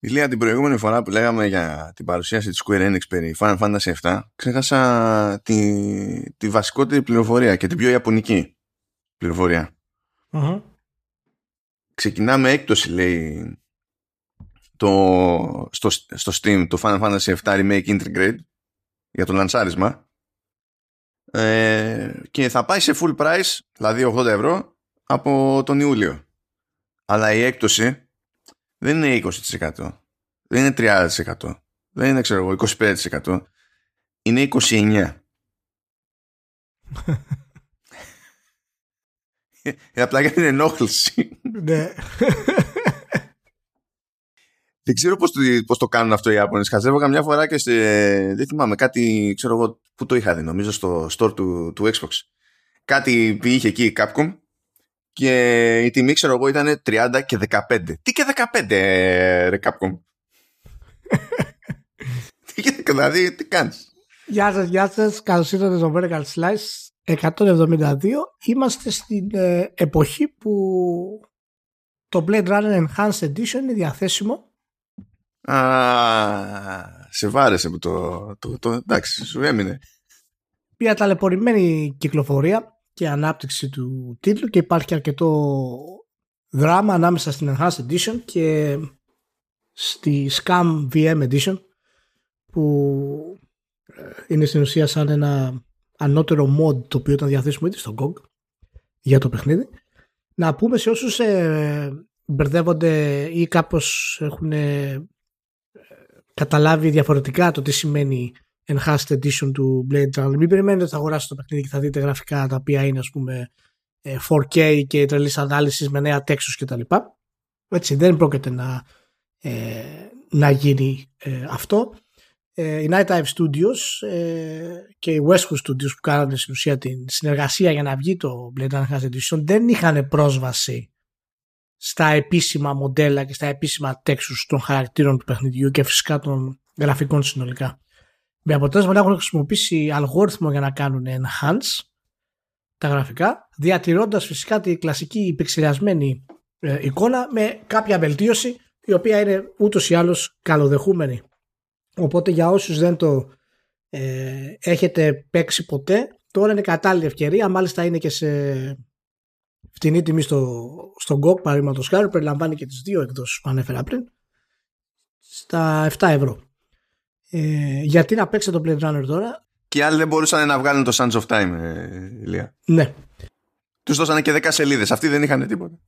Ηλία την προηγούμενη φορά που λέγαμε για την παρουσίαση της Square Enix περί Final Fantasy VII ξέχασα τη, τη βασικότερη πληροφορία και την πιο ιαπωνική πληροφορία. Mm-hmm. Ξεκινάμε έκπτωση λέει το, στο, στο Steam το Final Fantasy VII Remake Integrate για το λανσάρισμα ε, και θα πάει σε full price δηλαδή 80 ευρώ από τον Ιούλιο. Αλλά η έκπτωση δεν είναι 20%. Δεν είναι 30%. Δεν είναι, ξέρω εγώ, 25%. Είναι 29%. Ε, απλά για την ενόχληση. ναι. Δεν ξέρω πώς το, πώς το κάνουν αυτό οι Ιάπωνες. Χαζεύω καμιά φορά και σε, δεν θυμάμαι κάτι, ξέρω εγώ, που το είχα δει, νομίζω στο store του, του Xbox. Κάτι που είχε εκεί η Capcom και η τιμή ξέρω εγώ ήταν 30 και 15. Τι και 15 ρε Capcom; δηλαδή τι κάνεις; Γεια σας, γεια σας. Καλώς ήρθατε στο Vertical Slice 172. Είμαστε στην ε, εποχή που το Blade Runner Enhanced Edition είναι διαθέσιμο. Α, σε βάρεσε που το, το, το, εντάξει, σου έμεινε. Μια ταλαιπωρημένη κυκλοφορία και ανάπτυξη του τίτλου και υπάρχει αρκετό δράμα ανάμεσα στην Enhanced Edition και στη Scam VM Edition που ε, είναι στην ουσία σαν ένα ανώτερο mod το οποίο ήταν διαθέσιμο ήδη στο GOG για το παιχνίδι. Να πούμε σε όσους ε, μπερδεύονται ή κάπως έχουν ε, καταλάβει διαφορετικά το τι σημαίνει enhanced edition του Blade Runner. Μην περιμένετε ότι θα αγοράσετε το παιχνίδι και θα δείτε γραφικά τα οποία είναι ας πούμε 4K ε, και τρελής ανάλυσης με νέα textures κτλ. Έτσι δεν πρόκειται να, ε, να γίνει ε, αυτό. Ε, η Night Dive Studios ε, και οι Westwood Studios που κάνανε στην ουσία την συνεργασία για να βγει το Blade Runner Enhanced Edition δεν είχαν πρόσβαση στα επίσημα μοντέλα και στα επίσημα textures των χαρακτήρων του παιχνιδιού και φυσικά των γραφικών συνολικά. Με αποτέλεσμα να έχουν χρησιμοποιήσει αλγόριθμο για να κάνουν enhance τα γραφικά, διατηρώντας φυσικά τη κλασική υπεξηλιασμένη ε, εικόνα με κάποια βελτίωση η οποία είναι ούτως ή άλλως καλοδεχούμενη. Οπότε για όσους δεν το ε, έχετε παίξει ποτέ, τώρα είναι κατάλληλη ευκαιρία, μάλιστα είναι και σε φτηνή τιμή στο, στο GOG παραδείγματος χάρη, περιλαμβάνει και τις δύο εκδόσεις που ανέφερα πριν, στα 7 ευρώ. Ε, γιατί να παίξετε το Blade Runner τώρα; Και οι άλλοι δεν μπορούσαν να βγάλουν το Sands of Time, ε, Ηλία. Ναι. Τους δώσανε και 10 σελίδες. Αυτοί δεν είχαν τίποτα.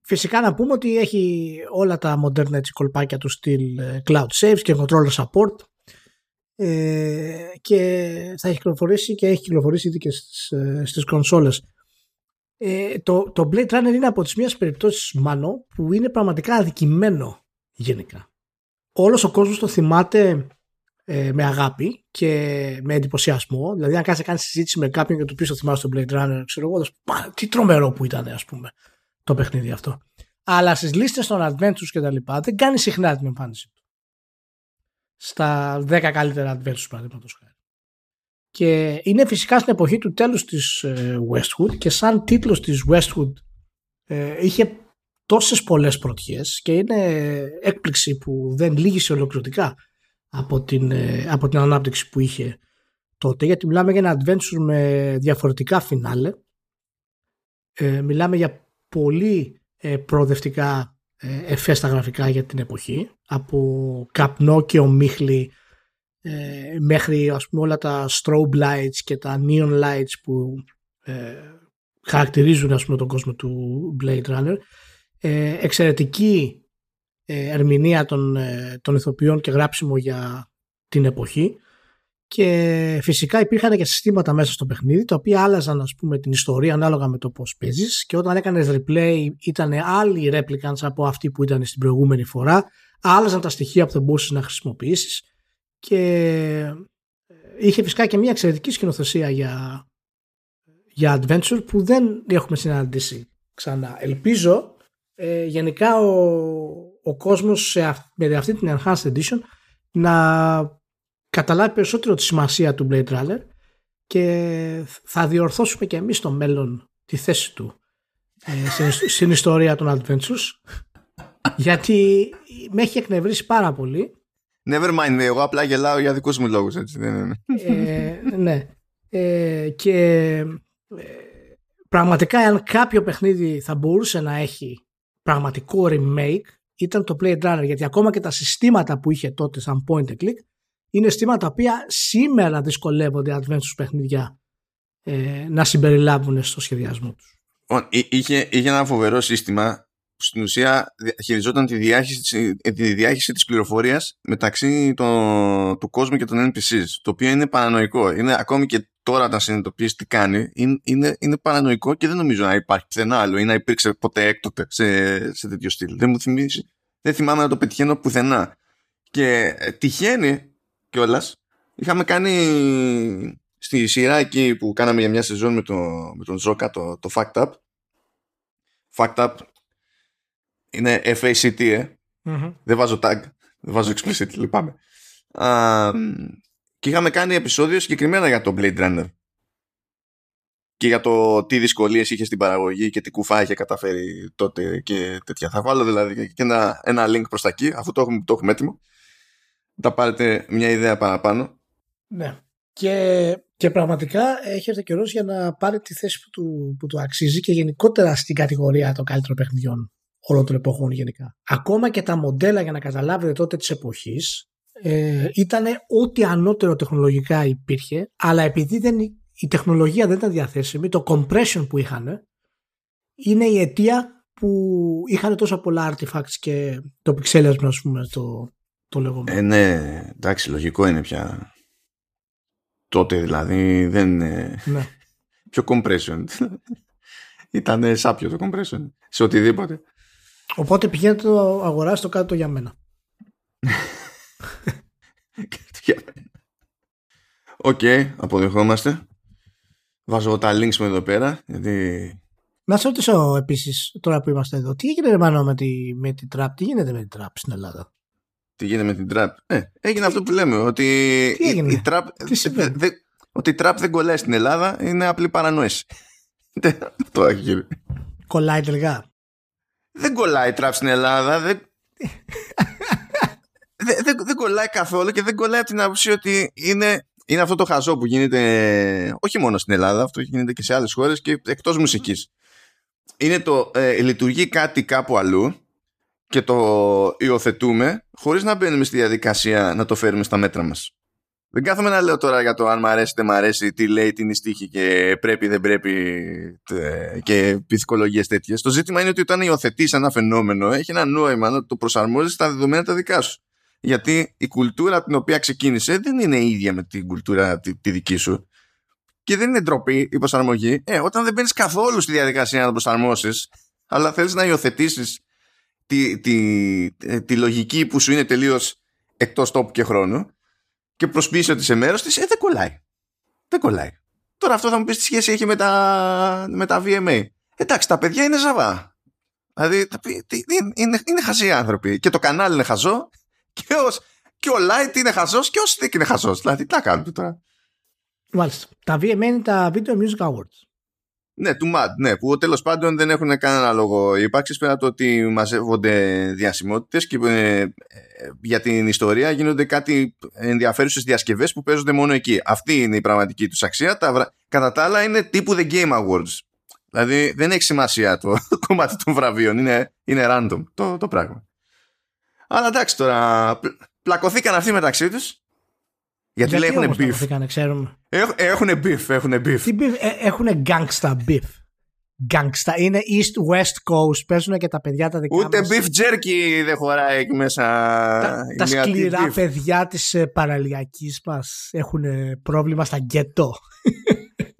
Φυσικά να πούμε ότι έχει όλα τα μοντέρνα έτσι, κολπάκια του στυλ ε, cloud saves και controller support ε, και θα έχει κυκλοφορήσει και έχει κυκλοφορήσει ήδη και στις, ε, στις κονσόλες. Ε, το, το Blade Runner είναι από τις μιας περιπτώσεις μάνο που είναι πραγματικά αδικημένο γενικά. Όλος ο κόσμος το θυμάται ε, με αγάπη και με εντυπωσιασμό. Δηλαδή, αν κάνει κάνεις συζήτηση με κάποιον και του πει το θυμάσαι το Blade Runner, ξέρω εγώ, θα τι τρομερό που ήταν, ας πούμε, το παιχνίδι αυτό. Αλλά στις λίστες των adventures και τα λοιπά δεν κάνει συχνά την εμφάνιση του. Στα 10 καλύτερα adventures, παραδείγματος χάρη. Και είναι φυσικά στην εποχή του τέλους της ε, Westwood και σαν τίτλος της Westwood ε, είχε τόσες πολλές πρωτιές και είναι έκπληξη που δεν λύγησε ολοκληρωτικά από την, ε, από την ανάπτυξη που είχε τότε γιατί μιλάμε για ένα adventure με διαφορετικά φινάλε. Ε, μιλάμε για πολύ ε, προοδευτικά ε, εφέστα γραφικά για την εποχή από καπνό και ομίχλη ε, μέχρι ας πούμε όλα τα strobe lights και τα neon lights που ε, χαρακτηρίζουν ας πούμε τον κόσμο του Blade Runner. Ε, εξαιρετική ε, ερμηνεία των, ε, των ηθοποιών και γράψιμο για την εποχή. Και φυσικά υπήρχαν και συστήματα μέσα στο παιχνίδι τα οποία άλλαζαν ας πούμε την ιστορία ανάλογα με το πώς παίζεις. Και όταν έκανες replay ήταν άλλοι replicants από αυτοί που ήταν στην προηγούμενη φορά. Άλλαζαν τα στοιχεία που δεν μπορούσες να χρησιμοποιήσεις. Και ε, είχε φυσικά και μια εξαιρετική σκηνοθεσία για, για adventure που δεν έχουμε συναντήσει ξανά. Ελπίζω ε, γενικά ο, ο κόσμος σε με αυτή την Enhanced Edition να καταλάβει περισσότερο τη σημασία του Blade Runner και θα διορθώσουμε και εμείς στο μέλλον τη θέση του ε, στην, στην ιστορία των Adventures γιατί με έχει εκνευρίσει πάρα πολύ. Never mind, εγώ απλά γελάω για δικούς μου λόγους, έτσι. Ναι, ναι, ναι. ε, ναι. Ε, και ε, πραγματικά αν κάποιο παιχνίδι θα μπορούσε να έχει πραγματικό remake ήταν το Blade Runner γιατί ακόμα και τα συστήματα που είχε τότε σαν point and click είναι συστήματα τα οποία σήμερα δυσκολεύονται advanced παιχνιδιά ε, να συμπεριλάβουν στο σχεδιασμό τους. Είχε, είχε ένα φοβερό σύστημα που στην ουσία χειριζόταν τη διάχυση, της διάχυση της πληροφορίας μεταξύ το, του κόσμου και των NPCs το οποίο είναι παρανοϊκό είναι ακόμη και τώρα όταν συνειδητοποιείς τι κάνει είναι, είναι, είναι παρανοϊκό και δεν νομίζω να υπάρχει πουθενά άλλο ή να υπήρξε ποτέ έκτοτε σε, σε τέτοιο στυλ δεν μου θυμίζει δεν θυμάμαι να το πετυχαίνω πουθενά και ε, τυχαίνει κιόλας. είχαμε κάνει στη σειρά εκεί που κάναμε για μια σεζόν με, το, με τον Ζόκα το, το Fact Up Fact Up είναι FACT, ε. Δεν βάζω tag. Δεν βάζω explicit, λυπάμαι. Και είχαμε κάνει επεισόδιο συγκεκριμένα για το Blade Runner. Και για το τι δυσκολίες είχε στην παραγωγή και τι κουφά είχε καταφέρει τότε και τέτοια. Θα βάλω δηλαδή και ένα, ένα link προς τα εκεί, αφού το έχουμε, το έχουμε έτοιμο. Θα πάρετε μια ιδέα παραπάνω. Ναι. Και, και πραγματικά έχει έρθει καιρός για να πάρει τη θέση που του, που του αξίζει και γενικότερα στην κατηγορία των καλύτερων παιχνιδιών όλων των εποχών γενικά. Ακόμα και τα μοντέλα για να καταλάβετε τότε της εποχής ε, ήταν ό,τι ανώτερο τεχνολογικά υπήρχε αλλά επειδή δεν, η τεχνολογία δεν ήταν διαθέσιμη το compression που είχαν είναι η αιτία που είχαν τόσα πολλά artifacts και το πιξέλιασμα ας πούμε το, το λεγόμενο. Ε, ναι, εντάξει λογικό είναι πια τότε δηλαδή δεν είναι ναι. πιο compression ήταν σάπιο το compression σε οτιδήποτε Οπότε πηγαίνετε το αγοράσετε το κάτω για μένα. OK, okay, αποδεχόμαστε. Βάζω τα links μου εδώ πέρα. Γιατί... Να σε ρωτήσω επίσης, τώρα που είμαστε εδώ, τι έγινε μάλλον με τη, με τη trap, τι γίνεται με την trap στην Ελλάδα; Τι γίνεται με την trap; Ε, έγινε αυτό που λέμε, ότι τι έγινε; η, trap, δε, ότι η trap δεν κολλάει στην Ελλάδα είναι απλή παρανόηση. αυτό έχει γίνει. Κολλάει τελικά; Δεν κολλάει τραπ στην Ελλάδα. Δεν... δεν, δεν, δεν κολλάει καθόλου και δεν κολλάει από την άποψη ότι είναι, είναι αυτό το χαζό που γίνεται όχι μόνο στην Ελλάδα, αυτό γίνεται και σε άλλες χώρες και εκτός μουσικής. Είναι το ε, λειτουργεί κάτι κάπου αλλού και το υιοθετούμε χωρίς να μπαίνουμε στη διαδικασία να το φέρουμε στα μέτρα μας. Δεν κάθομαι να λέω τώρα για το αν μ' αρέσει, δεν μ' αρέσει, τι λέει, τι είναι στίχη και πρέπει, δεν πρέπει και πυθικολογίες τέτοιες. Το ζήτημα είναι ότι όταν υιοθετείς ένα φαινόμενο, έχει ένα νόημα να το προσαρμόζεις στα δεδομένα τα δικά σου. Γιατί η κουλτούρα την οποία ξεκίνησε δεν είναι ίδια με την κουλτούρα τη, τη δική σου. Και δεν είναι ντροπή η προσαρμογή. Ε, όταν δεν μπαίνεις καθόλου στη διαδικασία να το προσαρμόσεις, αλλά θέλεις να υιοθετήσεις τη, τη, τη, τη λογική που σου είναι τελείως εκτός τόπου και χρόνου, και προσποιήσει ότι σε μέρος της, ε, δεν κολλάει. Δεν κολλάει. Τώρα αυτό θα μου πεις τι σχέση έχει με τα, με τα VMA. Εντάξει, τα παιδιά είναι ζαβά. Δηλαδή, είναι, είναι χαζοί άνθρωποι. Και το κανάλι είναι χαζό. Και, ως, και ο Light είναι χαζός και ο Stick είναι χαζός. Δηλαδή, τι να κάνουμε τώρα. Μάλιστα. Τα VMA είναι τα Video Music Awards. Ναι, του MAD, ναι, που τέλος πάντων δεν έχουν κανένα λόγο ύπαρξης πέρα το ότι μαζεύονται διασημότητες και ε, για την ιστορία γίνονται κάτι ενδιαφέρουσες διασκευές που παίζονται μόνο εκεί. Αυτή είναι η πραγματική τους αξία. Τα, κατά τα άλλα είναι τύπου The Game Awards. Δηλαδή δεν έχει σημασία το, κομμάτι των βραβείων. Είναι, είναι random το, το πράγμα. Αλλά εντάξει τώρα, πλακωθήκαν αυτοί μεταξύ τους γιατί, λέει έχουν beef. ξέρουμε. Έχουν beef, έχουν beef. Τι beef, ε, έχουν gangsta beef. Gangsta. Είναι East West Coast. Παίζουν και τα παιδιά τα δικά Ούτε beef jerky δεν χωράει εκεί μέσα. Τα, τα σκληρά παιδιά της ε, παραλιακής μας έχουν πρόβλημα στα γκέτο.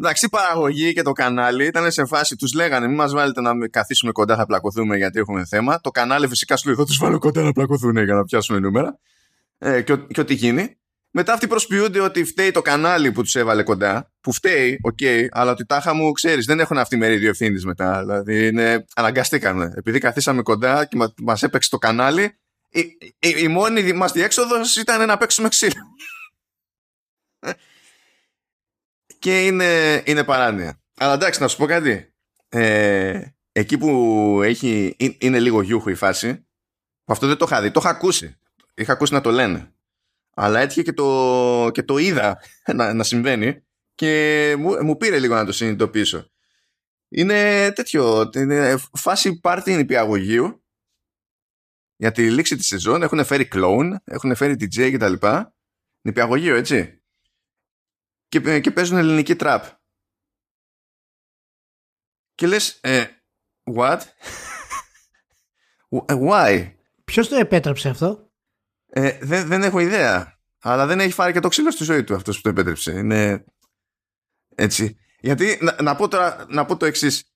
Εντάξει, η παραγωγή και το κανάλι ήταν σε φάση, τους λέγανε, μην μας βάλετε να καθίσουμε κοντά, θα πλακωθούμε γιατί έχουμε θέμα. Το κανάλι φυσικά σου λέει, θα τους βάλω κοντά να πλακωθούν για να πιάσουμε νούμερα. Ε, και, και ό,τι γίνει. Μετά αυτοί προσποιούνται ότι φταίει το κανάλι που τους έβαλε κοντά. Που φταίει, OK, okay, αλλά ότι τάχα μου ξέρεις, δεν έχουν αυτή μερίδιο ευθύνης μετά. Δηλαδή είναι, αναγκαστήκαμε. Επειδή καθίσαμε κοντά και μας έπαιξε το κανάλι, η, η, η μόνη μας διέξοδος ήταν να παίξουμε ξύλο. Και είναι, είναι παράνοια. Αλλά εντάξει, να σου πω κάτι. Ε, εκεί που έχει, είναι λίγο γιούχου η φάση, Αυτό δεν το είχα δει, το είχα ακούσει. Είχα ακούσει να το λένε. Αλλά έτυχε και το, και το είδα να, να συμβαίνει και μου, μου πήρε λίγο να το συνειδητοποιήσω. Είναι τέτοιο, είναι φάση πάρτι νηπιαγωγείου για τη λήξη της σεζόν έχουν φέρει κλόουν, έχουν φέρει DJ και τα λοιπά. Νηπιαγωγείο, έτσι. Και, και παίζουν ελληνική τραπ. Και λες, ε, what? Why? Ποιος το επέτρεψε αυτό; Ε, δεν, δεν έχω ιδέα. Αλλά δεν έχει φάρει και το ξύλο στη ζωή του αυτός που το επέτρεψε. Είναι έτσι. Γιατί να, να πω τώρα, να πω το εξής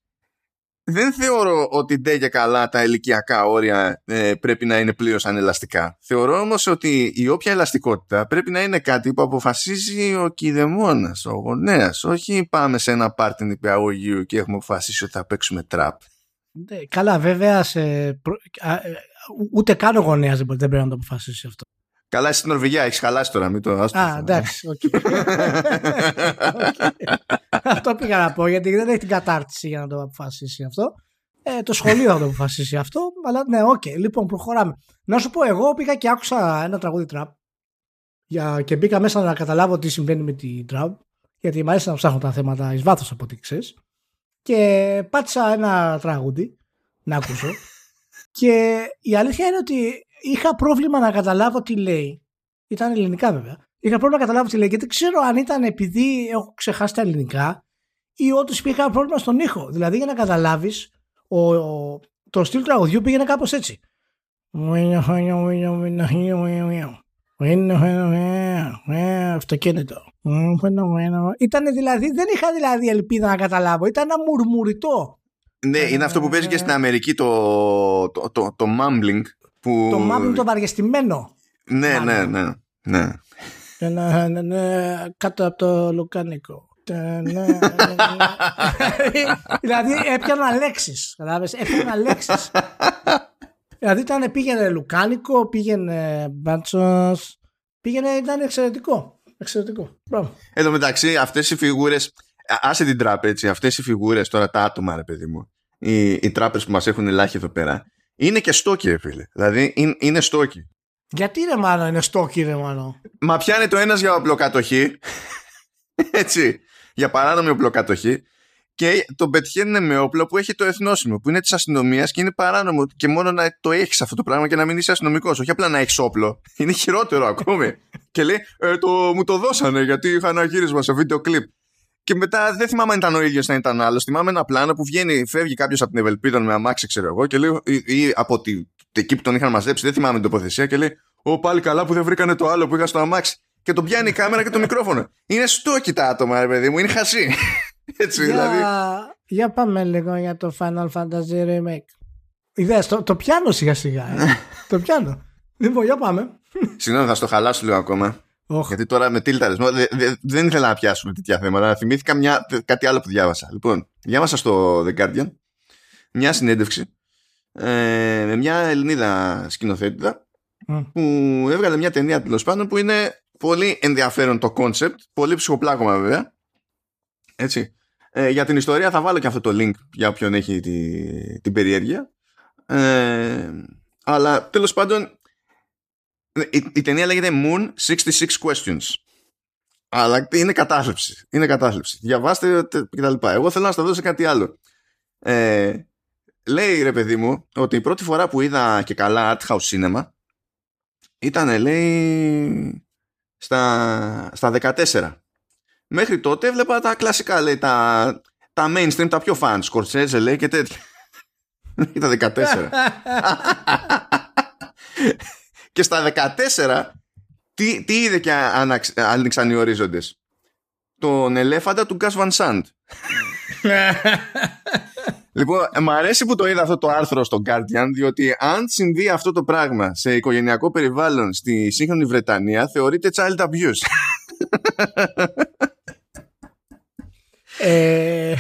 δεν θεωρώ ότι ντε και καλά τα ηλικιακά όρια ε, πρέπει να είναι πλήρως ανελαστικά. Θεωρώ όμως ότι η όποια ελαστικότητα πρέπει να είναι κάτι που αποφασίζει ο κηδεμόνας, ο γονέας. Όχι πάμε σε ένα πάρτι νηπιαγωγείου και έχουμε αποφασίσει ότι θα παίξουμε τραπ. Ναι, καλά βέβαια σε... Ε, ούτε καν ο γονέας δεν πρέπει να το αποφασίσει αυτό. Καλά, εσύ στην Νορβηγία έχεις χαλάσει τώρα, μην το Α, εντάξει, οκ. αυτό πήγα να πω, γιατί δεν έχει την κατάρτιση για να το αποφασίσει αυτό. Ε, το σχολείο θα το αποφασίσει αυτό, αλλά ναι, οκ. Λοιπόν, προχωράμε. Να σου πω, εγώ πήγα και άκουσα ένα τραγούδι τραπ για, και μπήκα μέσα να καταλάβω τι συμβαίνει με την τραπ, γιατί μου αρέσει να ψάχνω τα θέματα εις βάθος από ό,τι ξέρεις. Και πάτησα ένα τραγούδι να ακούσω. και η αλήθεια είναι ότι είχα πρόβλημα να καταλάβω τι λέει. Ήταν ελληνικά βέβαια. Είχα πρόβλημα να καταλάβω τι λέει και δεν ξέρω αν ήταν επειδή έχω ξεχάσει τα ελληνικά ή όντως υπήρχε πρόβλημα στον ήχο. Δηλαδή για να καταλάβεις, το στυλ του τραγουδιού πήγαινε κάπως έτσι. Αυτοκίνητο. Ήταν δηλαδή, δεν είχα δηλαδή ελπίδα να καταλάβω. Ήταν ένα μουρμουριτό. Ναι, είναι αυτό που παίζει και στην Αμερική το, το, το, το mumbling που... Το μαύρο το βαριεστημένο. Ναι, ναι, ναι, ναι. Κάτω από το λουκάνικο. δηλαδή έπιανα λέξεις. Έπιανα λέξεις. Δηλαδή ήταν, πήγαινε λουκάνικο, πήγαινε μπάντσος. Πήγαινε, ήταν εξαιρετικό. Εξαιρετικό. Εν τω μεταξύ, αυτές οι φιγούρες. Άσε την τράπεζα έτσι. Αυτές οι φιγούρες, τώρα τα άτομα, ρε παιδί μου. Οι, οι τράπεζες που μας έχουν ελάχιστο εδώ πέρα είναι και στόκι, ρε φίλε. Δηλαδή είναι, είναι στόκι. Γιατί ρε μάλλον είναι στόκι, ρε μάλλον. Μα πιάνει το ένας για οπλοκατοχή. Έτσι. Για παράνομη οπλοκατοχή. Και τον πετυχαίνουν με όπλο που έχει το εθνόσημο, που είναι της αστυνομίας και είναι παράνομο. Και μόνο να το έχεις αυτό το πράγμα και να μην είσαι αστυνομικός. Όχι απλά να έχεις όπλο. Είναι χειρότερο ακόμη. και λέει, ε, το, μου το δώσανε γιατί είχα ένα γύρισμα σε βίντεο κλειπ. Και μετά δεν θυμάμαι αν ήταν ο ίδιος, αν ήταν άλλος. Θυμάμαι ένα πλάνο που βγαίνει, φεύγει κάποιος από την Ευελπίδα με αμάξι, ξέρω εγώ, και λέει, ή, ή από τη, εκεί που τον είχαν μαζέψει, δεν θυμάμαι την τοποθεσία, και λέει, Ω πάλι καλά που δεν βρήκανε το άλλο που είχα στο αμάξι. Και τον πιάνει η κάμερα και το μικρόφωνο. Είναι στόκι τα άτομα, ρε παιδί μου, είναι χασί. Έτσι, για, δηλαδή. Για πάμε λίγο για το Final Fantasy Remake. Ιδέα, το, το πιάνω σιγά σιγά. Ε. το πιάνω. Λοιπόν, για πάμε. Συγγνώμη, θα στο χαλάσω λίγο ακόμα. Oh. Γιατί τώρα με τίλταρε. δεν ήθελα να πιάσουμε τέτοια θέματα. Θυμήθηκα μια, κάτι άλλο που διάβασα. Λοιπόν, διάβασα στο The Guardian μια συνέντευξη ε, με μια Ελληνίδα σκηνοθέτηδα που έβγαλε μια ταινία τέλος πάντων που είναι πολύ ενδιαφέρον το concept, πολύ ψυχοπλάκωμα βέβαια. Έτσι. Ε, για την ιστορία θα βάλω και αυτό το link για όποιον έχει τη, την περιέργεια. Ε, αλλά τέλος πάντων η, η ταινία λέγεται Moon 66 Questions. Αλλά είναι κατάθλιψη. Είναι κατάθλιψη. Διαβάστε λοιπά Εγώ θέλω να σα δώσω κάτι άλλο. Ε, λέει ρε παιδί μου ότι η πρώτη φορά που είδα και καλά art house cinema ήταν λέει στα, στα 14. Μέχρι τότε έβλεπα τα κλασικά λέει τα, τα mainstream, τα πιο fans. Σκορτσέζε λέει και τέτοια. Ήταν 14. Και στα 14, τι, τι είδε και άνοιξαν οι ορίζοντες; Τον ελέφαντα του Γκάς Βαν Σάντ. λοιπόν, μου αρέσει που το είδα αυτό το άρθρο στο Guardian, διότι αν συμβεί αυτό το πράγμα σε οικογενειακό περιβάλλον στη σύγχρονη Βρετανία, θεωρείται child abuse. ε,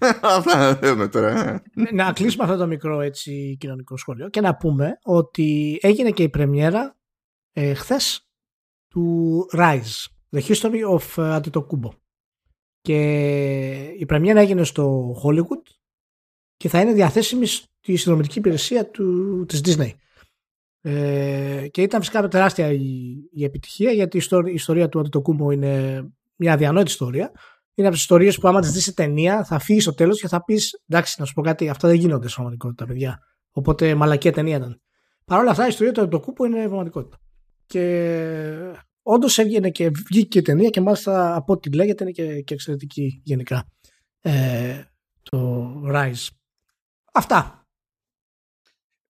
Αυτά λέμε τώρα. να κλείσουμε αυτό το μικρό έτσι, κοινωνικό σχόλιο και να πούμε ότι έγινε και η πρεμιέρα ε, χθες του Rise, The History of Antetokounmpo. Και η πρεμιέρα έγινε στο Hollywood και θα είναι διαθέσιμη στη συνδρομητική υπηρεσία του, της Disney. Ε, και ήταν φυσικά τεράστια η, η επιτυχία γιατί η ιστορία, η ιστορία του Αντιτοκούμο είναι μια αδιανόητη ιστορία. Είναι από τις ιστορίες που άμα τις δεις σε ταινία θα φύγεις στο τέλος και θα πεις εντάξει, να σου πω κάτι, αυτά δεν γίνονται στην πραγματικότητα, παιδιά. Οπότε μαλακία ταινία ήταν. Παρ' όλα αυτά η ιστορία του Αντιτοκούμπο είναι πραγματικότητα. Και όντως έβγαινε και βγήκε και ταινία και μάλιστα από ό,τι λέγεται είναι και, και εξαιρετική γενικά. Ε, το Rise. Αυτά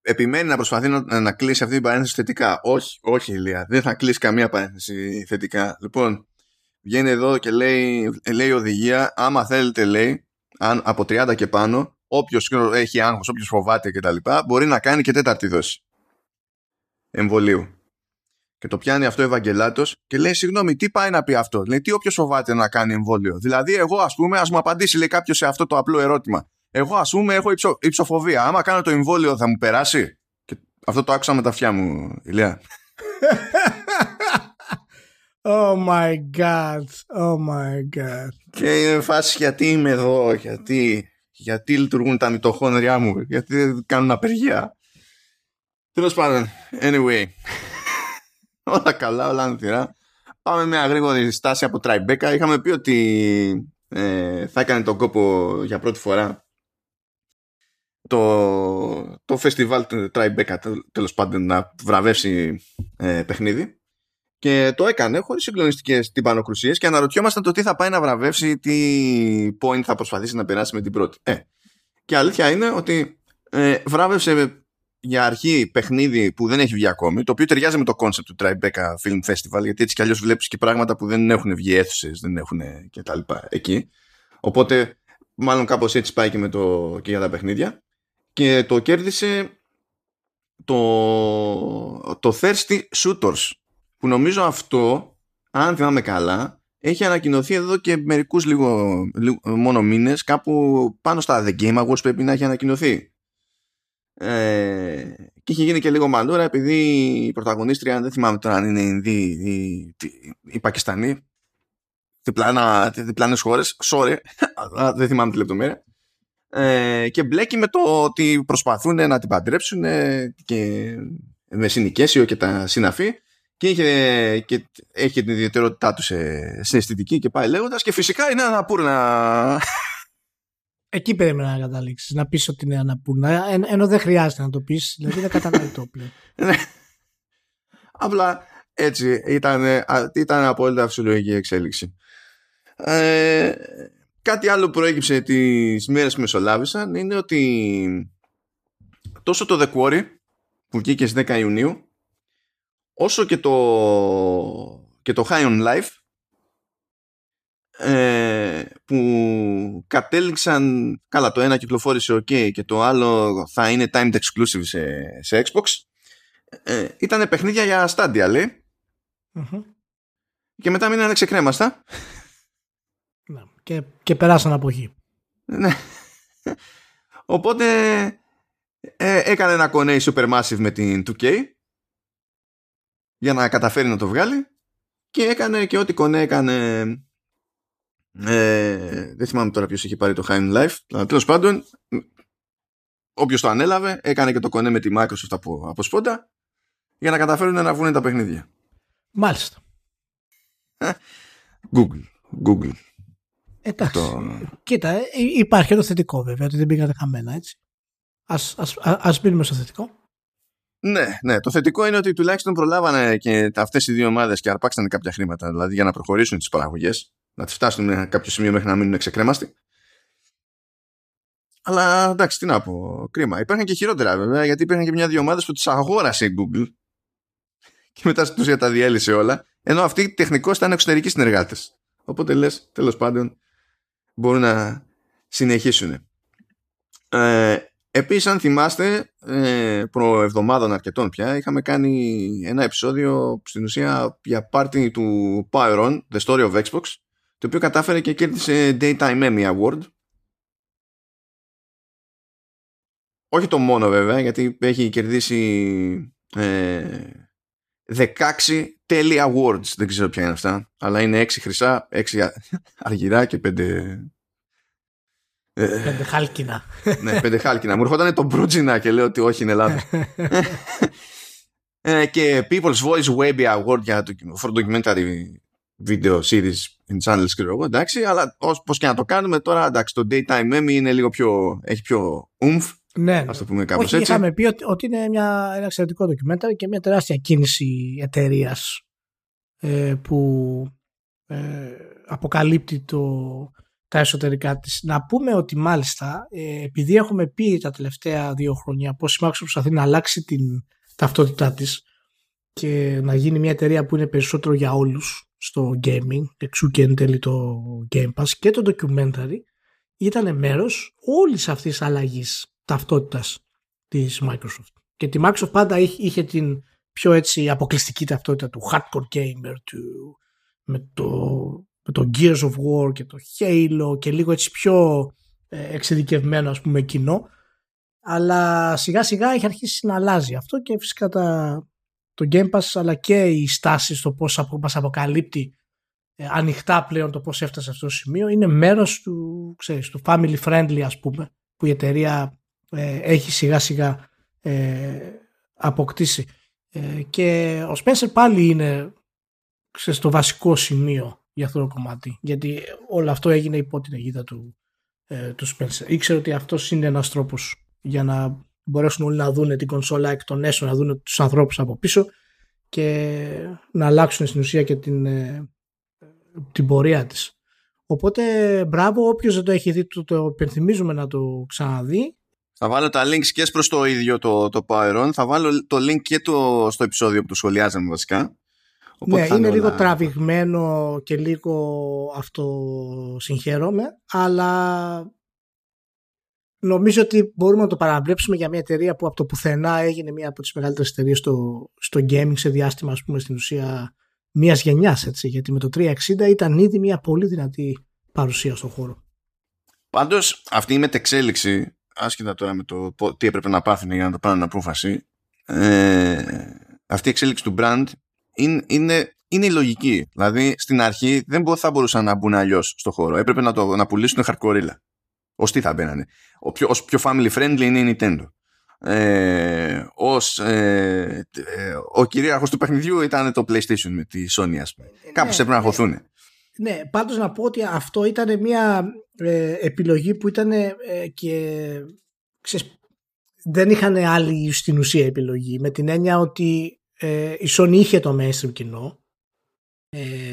επιμένει να προσπαθεί να, να κλείσει αυτή την παρένθεση θετικά. Όχι, όχι, Ηλία. Δεν θα κλείσει καμία παρένθεση θετικά. Λοιπόν, βγαίνει εδώ και λέει, λέει οδηγία. Άμα θέλετε, λέει, αν από 30 και πάνω, όποιος έχει άγχος, όποιος φοβάται κτλ., μπορεί να κάνει και τέταρτη δόση εμβολίου. Και το πιάνει αυτό ο Ευαγγελάτος και λέει: Συγγνώμη, τι πάει να πει αυτό; Λέει: Τι όποιος φοβάται να κάνει εμβόλιο; Δηλαδή, εγώ, ας πούμε, ας μου απαντήσει, λέει κάποιος σε αυτό το απλό ερώτημα. Εγώ ας πούμε έχω υψο, υψοφοβία. Άμα κάνω το εμβόλιο θα μου περάσει; Και αυτό το άκουσα με τα αυτιά μου, Ηλία. Oh my god, oh my god. Και είναι φάση γιατί είμαι εδώ, γιατί, γιατί λειτουργούν τα μυτοχόνριά μου, γιατί δεν κάνουν απεργία. Τέλος πάντων, anyway. όλα καλά, όλα ανθυρά. Πάμε μια γρήγορη στάση από Tribeca. Είχαμε πει ότι ε, θα έκανε τον κόπο για πρώτη φορά το, το festival του Tribeca τέλος πάντων να βραβεύσει ε, παιχνίδι και το έκανε χωρίς συγκλονιστικές τυπανοκρουσίες και αναρωτιόμασταν το τι θα πάει να βραβεύσει τι point θα προσπαθήσει να περάσει με την πρώτη. Ε, και αλήθεια είναι ότι ε, βράβευσε για αρχή παιχνίδι που δεν έχει βγει ακόμη, το οποίο ταιριάζει με το concept του Tribeca Film Festival, γιατί έτσι κι αλλιώς βλέπεις και πράγματα που δεν έχουν βγει αίθουσες, δεν έχουν και τα λοιπά εκεί. Οπότε, μάλλον κάπως έτσι πάει και, με το, και για τα παιχνίδια. Και το κέρδισε το, το Thirsty Shooters που νομίζω αυτό αν θυμάμαι καλά έχει ανακοινωθεί εδώ και μερικούς λίγο, λίγο μόνο μήνες κάπου πάνω στα The Game Awards πρέπει να έχει ανακοινωθεί. Ε, και είχε γίνει και λίγο μαντούρα επειδή η πρωταγωνίστρια δεν θυμάμαι τώρα αν είναι η Ινδή ή η, η Πακιστανή διπλάνα, διπλάνες χώρες sorry δεν θυμάμαι τη λεπτομέρεια. Ε, και μπλέκει με το ότι προσπαθούν να την παντρέψουν και με συνοικέσιο και τα συναφή και, είχε, και έχει την ιδιαιτερότητά του σε, σε αισθητική και πάει λέγοντας και φυσικά είναι αναπούρνα. Εκεί περίμενα να καταλήξεις. Να πεις ότι είναι αναπούρνα. Εν, ενώ δεν χρειάζεται να το πεις. Δηλαδή δεν κατανοητό πλέον. Ναι. Απλά έτσι ήταν, ήταν απόλυτα φυσιολογική εξέλιξη. Ε, Κάτι άλλο που προέκυψε τις μέρες που μεσολάβησαν είναι ότι τόσο το The Quarry που βγήκε στις 10 Ιουνίου όσο και το, και το High on Life ε, που κατέληξαν καλά το ένα κυκλοφόρησε ok και το άλλο θα είναι timed exclusive σε, σε Xbox ε, ήταν παιχνίδια για Stadia λέει και μετά μείνανε ξεκρέμαστα ναι. Και, και περάσαν από εκεί. Ναι. Οπότε ε, έκανε ένα κονέ Supermassive με την 2K για να καταφέρει να το βγάλει και έκανε και ό,τι κονέ έκανε ε, δεν θυμάμαι τώρα ποιος έχει πάρει το High Life αλλά τέλος πάντων όποιος το ανέλαβε έκανε και το κονέ με τη Microsoft από, από σπόντα για να καταφέρουν να βγουν τα παιχνίδια Μάλιστα Google Google Εντάξει. Το... Κοίτα, ε, υπάρχει το θετικό βέβαια, ότι δεν πήγατε χαμένα, έτσι. Ας, ας, ας μείνουμε στο θετικό. Ναι, ναι. Το θετικό είναι ότι τουλάχιστον προλάβανε και αυτές οι δύο ομάδες και αρπάξανε κάποια χρήματα. Δηλαδή για να προχωρήσουν τις παραγωγές, να τις φτάσουν με κάποιο σημείο μέχρι να μείνουν ξεκρέμαστοι. Αλλά εντάξει, τι να πω. Κρίμα. Υπάρχουν και χειρότερα βέβαια, γιατί υπήρχαν και μια-δύο ομάδες που τις αγόρασε η Google και μετά τους τα διέλυσε όλα. Ενώ αυτοί τεχνικώς ήταν εξωτερικοί συνεργάτες. Οπότε λες, τέλος πάντων, μπορούν να συνεχίσουν. Ε, επίσης αν θυμάστε ε, προ εβδομάδων αρκετών πια είχαμε κάνει ένα επεισόδιο στην ουσία για πάρτι του Power The Story of Xbox το οποίο κατάφερε και κέρδισε Daytime Emmy Award όχι το μόνο βέβαια γιατί έχει κερδίσει ε, 16 Telly Awards. Δεν ξέρω ποια είναι αυτά. Αλλά είναι 6 χρυσά, 6 αργυρά και 5. Ε, πέντε χάλκινα. ναι, πέντε χάλκινα. Μου έρχονταν το μπρούτζινα και λέω ότι όχι είναι λάθο. ε, και People's Voice Webby Award για το, for documentary video series in channels και εγώ, εντάξει, αλλά πώς και να το κάνουμε τώρα, εντάξει, το daytime Emmy είναι λίγο πιο, έχει πιο umf, ναι, ας το πούμε κάπως Όχι, έτσι. είχαμε πει ότι, ότι είναι μια, ένα εξαιρετικό ντοκιμένταρ και μια τεράστια κίνηση εταιρείας ε, που ε, αποκαλύπτει το, τα εσωτερικά της. Να πούμε ότι μάλιστα ε, επειδή έχουμε πει τα τελευταία δύο χρόνια πως η Microsoft προσπαθεί να αλλάξει την ταυτότητά της και να γίνει μια εταιρεία που είναι περισσότερο για όλους στο gaming, εξού και εν τέλει το Game Pass και το documentary ήταν μέρος όλης αυτής της αλλαγής ταυτότητας της Microsoft. Και τη Microsoft πάντα είχε την πιο έτσι αποκλειστική ταυτότητα του hardcore gamer, του, με, το, με το Gears of War και το Halo και λίγο έτσι πιο ε, εξειδικευμένο ας πούμε κοινό. Αλλά σιγά σιγά έχει αρχίσει να αλλάζει αυτό και φυσικά τα, το Game Pass αλλά και η στάση στο πώς μας αποκαλύπτει ε, ανοιχτά πλέον το πώς έφτασε σε αυτό το σημείο είναι μέρος του, ξέρεις, του family friendly ας πούμε που η εταιρεία ε, έχει σιγά σιγά ε, αποκτήσει ε, και ο Spencer πάλι είναι ξέρεις, το βασικό σημείο για αυτό το κομμάτι γιατί όλο αυτό έγινε υπό την αιγίδα του, ε, του Spencer ήξερε ότι αυτός είναι ένας τρόπος για να μπορέσουν όλοι να δουν την κονσόλα εκ των έσω, να δουν τους ανθρώπους από πίσω και να αλλάξουν στην ουσία και την, ε, την πορεία της. Οπότε μπράβο, όποιος δεν το έχει δει το, το υπενθυμίζουμε να το ξαναδεί. Θα βάλω τα links και προς το ίδιο το, το Power On, θα βάλω το link και το, στο επεισόδιο που το σχολιάζαμε βασικά. Οπότε ναι, είναι όλα... λίγο τραβηγμένο και λίγο αυτό συγχαίρομαι, αλλά νομίζω ότι μπορούμε να το παραβλέψουμε για μια εταιρεία που από το πουθενά έγινε μια από τις μεγαλύτερες εταιρείες στο, στο gaming σε διάστημα ας πούμε στην ουσία μιας γενιάς, έτσι. Γιατί με το 360 ήταν ήδη μια πολύ δυνατή παρουσία στον χώρο. Πάντως αυτή η μετεξέλιξη, άσχετα τώρα με το τι έπρεπε να πάθουν για να το πάρουν απόφαση, ε, αυτή η εξέλιξη του brand είναι, είναι, είναι η λογική. Δηλαδή στην αρχή δεν θα μπορούσαν να μπουν αλλιώς στο χώρο. Έπρεπε να, το, να πουλήσουν χαρκορίλα. Ω τι θα μπαίνανε. Ο πιο, ως πιο family friendly είναι η Nintendo ε, ως ε, ε, ο κυρίαρχος του παιχνιδιού ήταν το PlayStation με τη Sony ας πούμε. Ε, Κάπως ναι, έπρεπε να ναι. χωθούν. Ναι, πάντως να πω ότι αυτό ήταν μια ε, επιλογή που ήταν ε, και ξέρεις, δεν είχαν άλλη στην ουσία επιλογή με την έννοια ότι η Sony είχε το mainstream κοινό.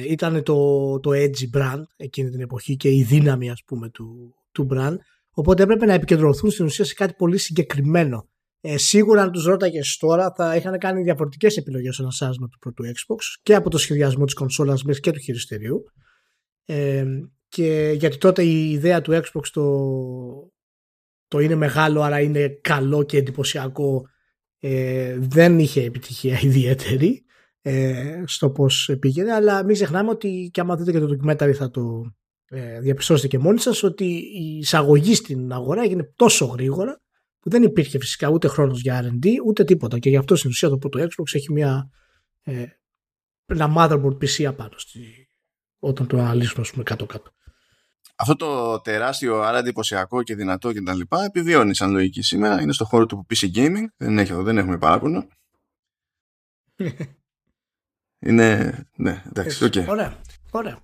Ήταν το, το edgy brand εκείνη την εποχή και η δύναμη ας πούμε του, του brand. Οπότε έπρεπε να επικεντρωθούν στην ουσία σε κάτι πολύ συγκεκριμένο. Ε, σίγουρα αν τους ρώταγες τώρα θα είχαν κάνει διαφορετικές επιλογές στο ανασάσμα του πρώτου Xbox και από το σχεδιασμό της κονσόλας μέχρι και του χειριστηρίου. Ε, και γιατί τότε η ιδέα του Xbox το, το είναι μεγάλο άρα είναι καλό και εντυπωσιακό ε, δεν είχε επιτυχία ιδιαίτερη ε, στο πώς πήγαινε αλλά μην ξεχνάμε ότι και άμα δείτε και το documentary θα το ε, διαπιστώσετε και μόνοι σας ότι η εισαγωγή στην αγορά έγινε τόσο γρήγορα που δεν υπήρχε φυσικά ούτε χρόνος για R&D ούτε τίποτα και γι' αυτό στην ουσία το πρώτο Xbox έχει μια, ε, ένα motherboard PC απάνω στη, όταν το αναλύσουμε ας πούμε κάτω-κάτω. Αυτό το τεράστιο, άρα εντυπωσιακό και δυνατό και τα λοιπά επιβιώνει σαν λογική σήμερα. Είναι στο χώρο του PC Gaming. Δεν, έχει, δεν έχουμε παράπονο. είναι. Ναι, εντάξει, OK. Okay. Ωραία. Ωραία.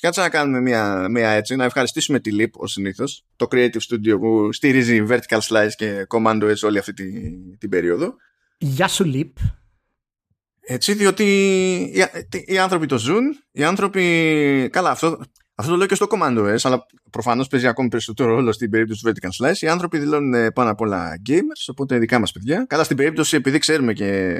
Κάτσε να κάνουμε μια, μια έτσι, να ευχαριστήσουμε τη Leap ως συνήθως, το Creative Studio που στηρίζει Vertical Slice και Command OS όλη αυτή την, την περίοδο. Γεια σου Leap. Έτσι, διότι οι, οι, άνθρωποι το ζουν, οι άνθρωποι... Καλά, αυτό, αυτό το λέω και στο Command OS, αλλά προφανώς παίζει ακόμη περισσότερο ρόλο στην περίπτωση του Vertical Slice. Οι άνθρωποι δηλώνουν πάνω απ' όλα gamers, οπότε δικά μας παιδιά. Καλά, στην περίπτωση, επειδή ξέρουμε και